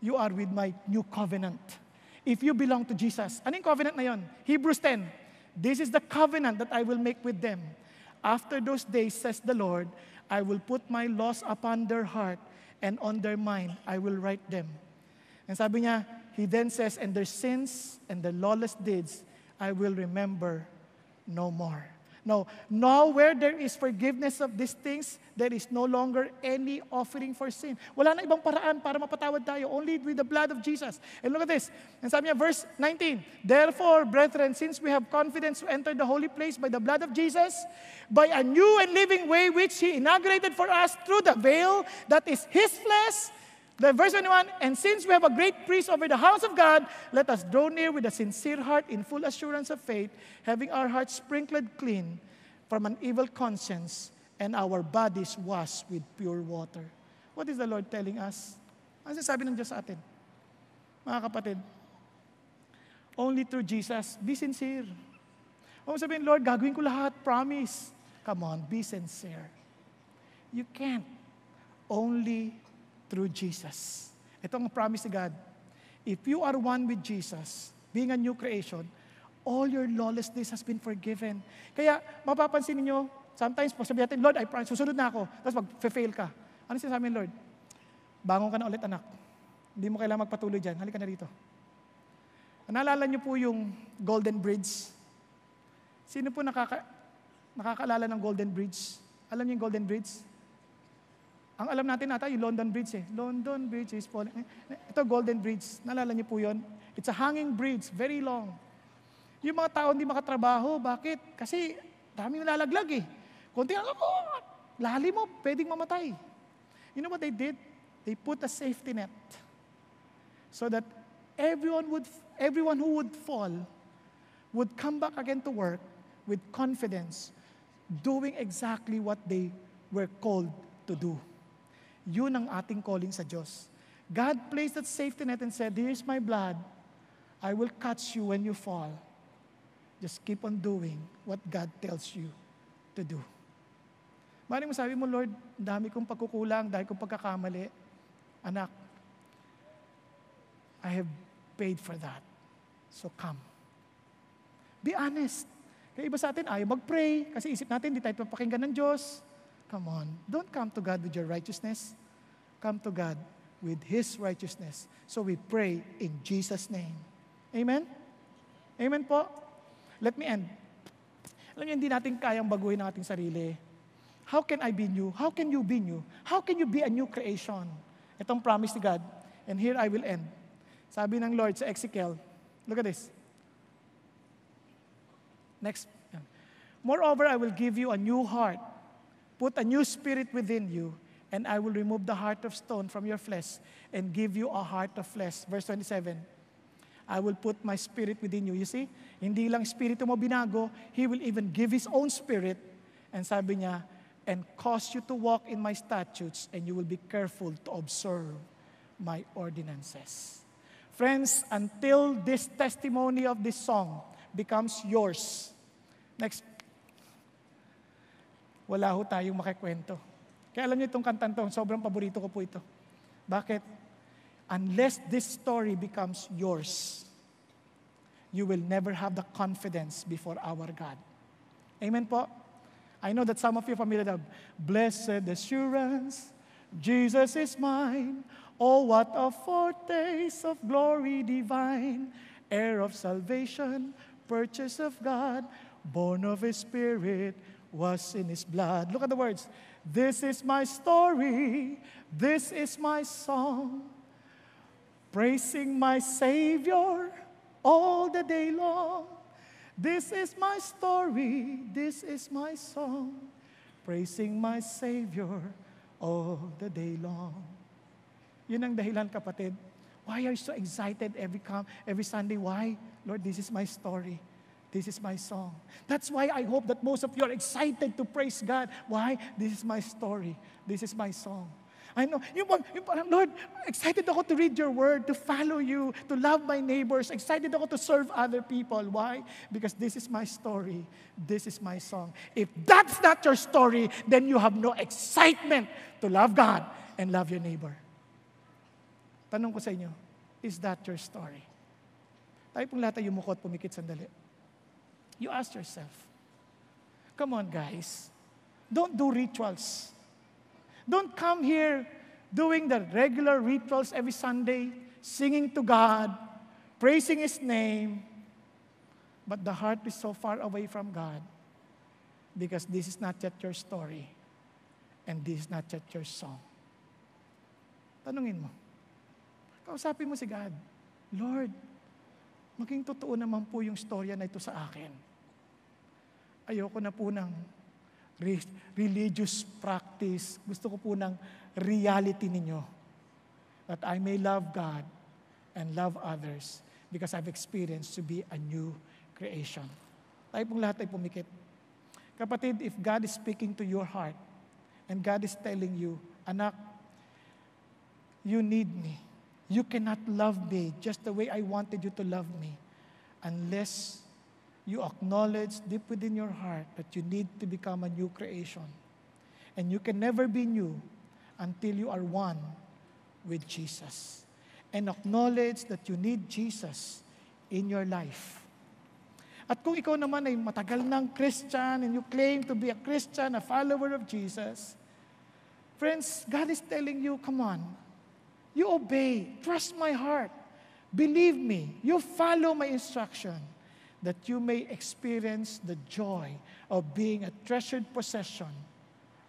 you are with my new covenant. If you belong to Jesus, anong covenant na yon? Hebrews 10, This is the covenant that I will make with them. After those days, says the Lord, I will put my laws upon their heart and on their mind I will write them. And sabi niya, he then says, and their sins and their lawless deeds I will remember no more. No, now where there is forgiveness of these things, there is no longer any offering for sin. Wala na ibang paraan para mapatawad tayo, only with the blood of Jesus. And look at this. And sabi niya, verse 19, Therefore, brethren, since we have confidence to enter the holy place by the blood of Jesus, by a new and living way which He inaugurated for us through the veil that is His flesh, the verse 21, and since we have a great priest over the house of God, let us draw near with a sincere heart in full assurance of faith, having our hearts sprinkled clean from an evil conscience and our bodies washed with pure water. What is the Lord telling us? Ano sabi ng Diyos sa atin? Mga kapatid, only through Jesus, be sincere. Huwag sabihin, Lord, gagawin ko lahat, promise. Come on, be sincere. You can't. Only through Jesus. Ito ang promise ni God. If you are one with Jesus, being a new creation, all your lawlessness has been forgiven. Kaya mapapansin niyo, sometimes po sabi natin, Lord, I promise, susunod na ako. Tapos mag-fail ka. Ano sinasabi ng Lord? Bangon ka na ulit anak. Hindi mo kailangan magpatuloy dyan. Halika na dito. Naalala niyo po yung Golden Bridge? Sino po nakaka, nakakaalala ng Golden Bridge? Alam niyo yung Golden Bridge? Ang alam natin nata, yung London Bridge eh. London Bridge is falling. Ito, Golden Bridge. Nalala niyo po yon? It's a hanging bridge, very long. Yung mga tao hindi makatrabaho, bakit? Kasi daming nalalaglag eh. Kunti lang ako, lalim mo, pwedeng mamatay. You know what they did? They put a safety net. So that everyone would, everyone who would fall would come back again to work with confidence, doing exactly what they were called to do. Yun ang ating calling sa Diyos. God placed that safety net and said, Here's my blood. I will catch you when you fall. Just keep on doing what God tells you to do. Maring mo sabi mo, Lord, dami kong pagkukulang, dahil kong pagkakamali. Anak, I have paid for that. So come. Be honest. Kaya iba sa atin, ayaw mag-pray kasi isip natin, di tayo papakinggan ng Diyos. Come on. Don't come to God with your righteousness. Come to God with His righteousness. So we pray in Jesus' name. Amen? Amen po? Let me end. Alam niyo, hindi natin kayang baguhin ang ating sarili. How can I be new? How can you be new? How can you be a new creation? Itong promise ni God. And here I will end. Sabi ng Lord sa Ezekiel, look at this. Next. Moreover, I will give you a new heart Put a new spirit within you, and I will remove the heart of stone from your flesh and give you a heart of flesh. Verse 27. I will put my spirit within you. You see, hindi lang spirito mo binago, He will even give His own spirit. And sabi niya, and cause you to walk in my statutes, and you will be careful to observe my ordinances. Friends, until this testimony of this song becomes yours, next wala ho tayong makikwento. Kaya alam niyo itong kantan to, sobrang paborito ko po ito. Bakit? Unless this story becomes yours, you will never have the confidence before our God. Amen po? I know that some of you are familiar with Blessed assurance, Jesus is mine. Oh, what a foretaste of glory divine, heir of salvation, purchase of God, born of His Spirit, was in his blood. Look at the words. This is my story. This is my song. Praising my Savior all the day long. This is my story, this is my song, praising my Savior all the day long. Yun ang dahilan, kapatid. Why are you so excited every, come, every Sunday? Why? Lord, this is my story. This is my song. That's why I hope that most of you are excited to praise God. Why? This is my story. This is my song. I know, yung, yung Lord, excited ako to read your word, to follow you, to love my neighbors. Excited ako to serve other people. Why? Because this is my story. This is my song. If that's not your story, then you have no excitement to love God and love your neighbor. Tanong ko sa inyo, is that your story? Tayo pong lahat ay yumukot, pumikit sandali. You ask yourself, come on guys, don't do rituals. Don't come here doing the regular rituals every Sunday, singing to God, praising His name, but the heart is so far away from God because this is not yet your story and this is not yet your song. Tanungin mo. Kausapin mo si God, Lord, maging totoo naman po yung storya na ito sa akin. Ayoko na po ng religious practice. Gusto ko po ng reality ninyo. That I may love God and love others because I've experienced to be a new creation. Tayo pong lahat ay pumikit. Kapatid, if God is speaking to your heart and God is telling you, anak, you need me. You cannot love me just the way I wanted you to love me unless you acknowledge deep within your heart that you need to become a new creation. And you can never be new until you are one with Jesus. And acknowledge that you need Jesus in your life. At kung ikaw naman ay matagal ng Christian and you claim to be a Christian, a follower of Jesus, friends, God is telling you, come on, you obey, trust my heart, believe me, you follow my instruction that you may experience the joy of being a treasured possession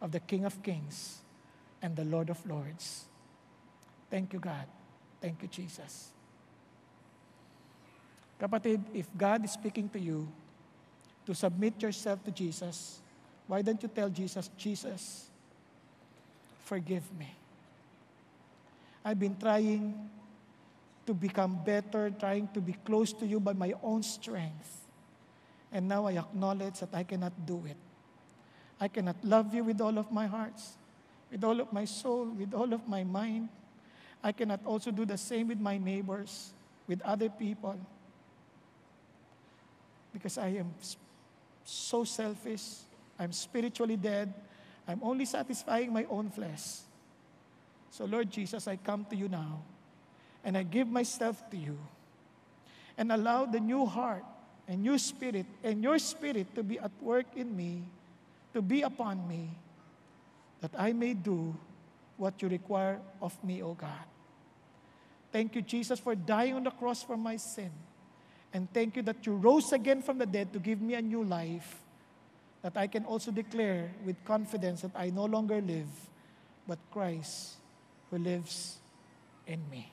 of the King of Kings and the Lord of Lords. Thank you, God. Thank you, Jesus. Kapatid, if God is speaking to you to submit yourself to Jesus, why don't you tell Jesus, Jesus, forgive me. I've been trying to become better, trying to be close to you by my own strength. And now I acknowledge that I cannot do it. I cannot love you with all of my hearts, with all of my soul, with all of my mind. I cannot also do the same with my neighbors, with other people. Because I am so selfish, I'm spiritually dead, I'm only satisfying my own flesh. So, Lord Jesus, I come to you now and I give myself to you. And allow the new heart and new spirit and your spirit to be at work in me, to be upon me, that I may do what you require of me, O God. Thank you, Jesus, for dying on the cross for my sin. And thank you that you rose again from the dead to give me a new life, that I can also declare with confidence that I no longer live, but Christ who lives in me.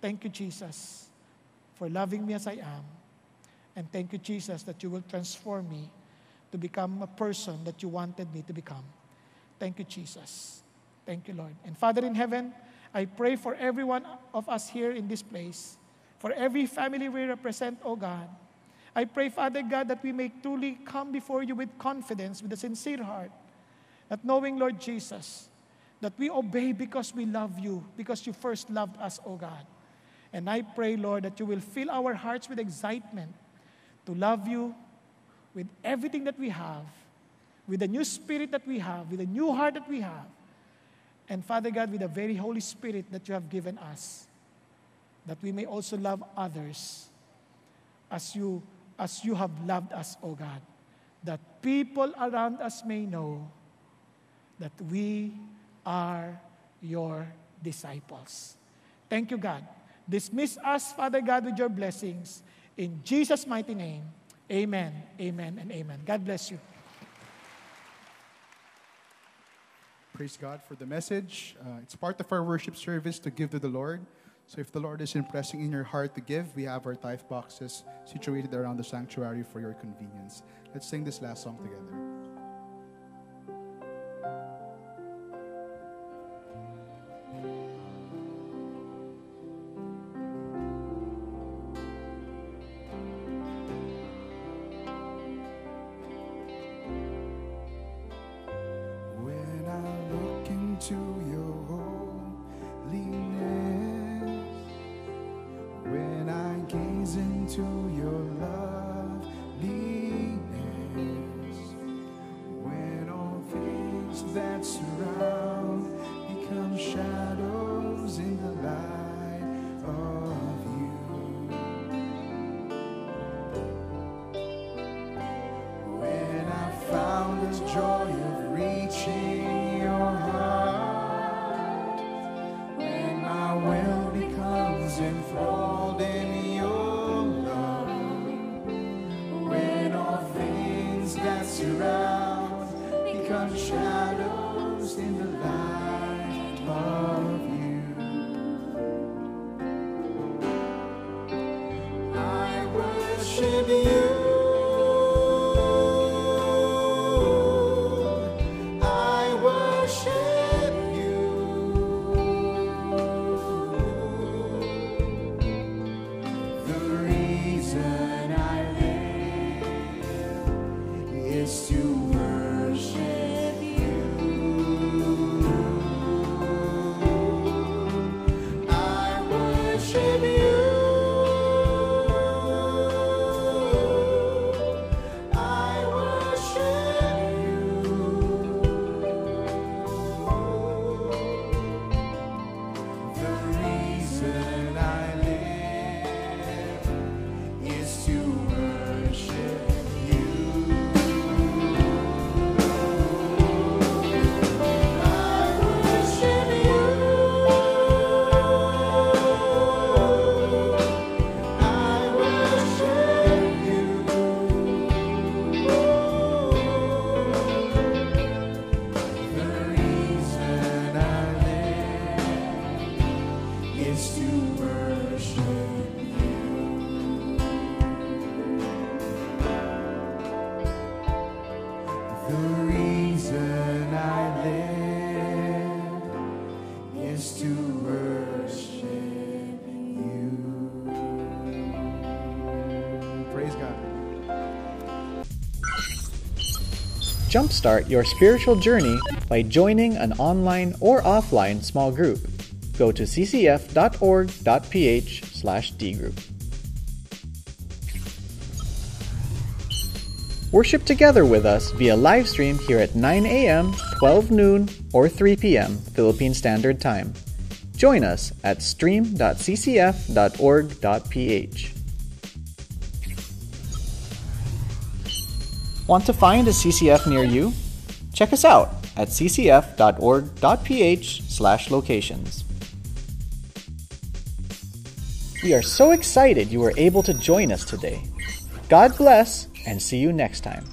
Thank you, Jesus, for loving me as I am. And thank you, Jesus, that you will transform me to become a person that you wanted me to become. Thank you, Jesus. Thank you, Lord. And Father in heaven, I pray for every one of us here in this place, for every family we represent, O God. I pray, Father God, that we may truly come before you with confidence, with a sincere heart, that knowing, Lord Jesus, that we obey because we love you, because you first loved us, O God. And I pray, Lord, that you will fill our hearts with excitement to love you with everything that we have, with the new spirit that we have, with the new heart that we have. And Father God, with the very Holy Spirit that you have given us, that we may also love others as you, as you have loved us, O God. That people around us may know that we are your disciples. Thank you, God. Dismiss us, Father God, with your blessings. In Jesus' mighty name, amen, amen, and amen. God bless you. Praise God for the message. Uh, it's part of our worship service to give to the Lord. So if the Lord is impressing in your heart to give, we have our tithe boxes situated around the sanctuary for your convenience. Let's sing this last song together. That surround become shadows in the light of you. Jumpstart your spiritual journey by joining an online or offline small group. Go to ccf.org.ph slash dgroup. Worship together with us via live stream here at 9 a.m., 12 noon, or 3 p.m. Philippine Standard Time. Join us at stream.ccf.org.ph. Want to find a CCF near you? Check us out at ccf.org.ph slash locations. We are so excited you were able to join us today. God bless and see you next time.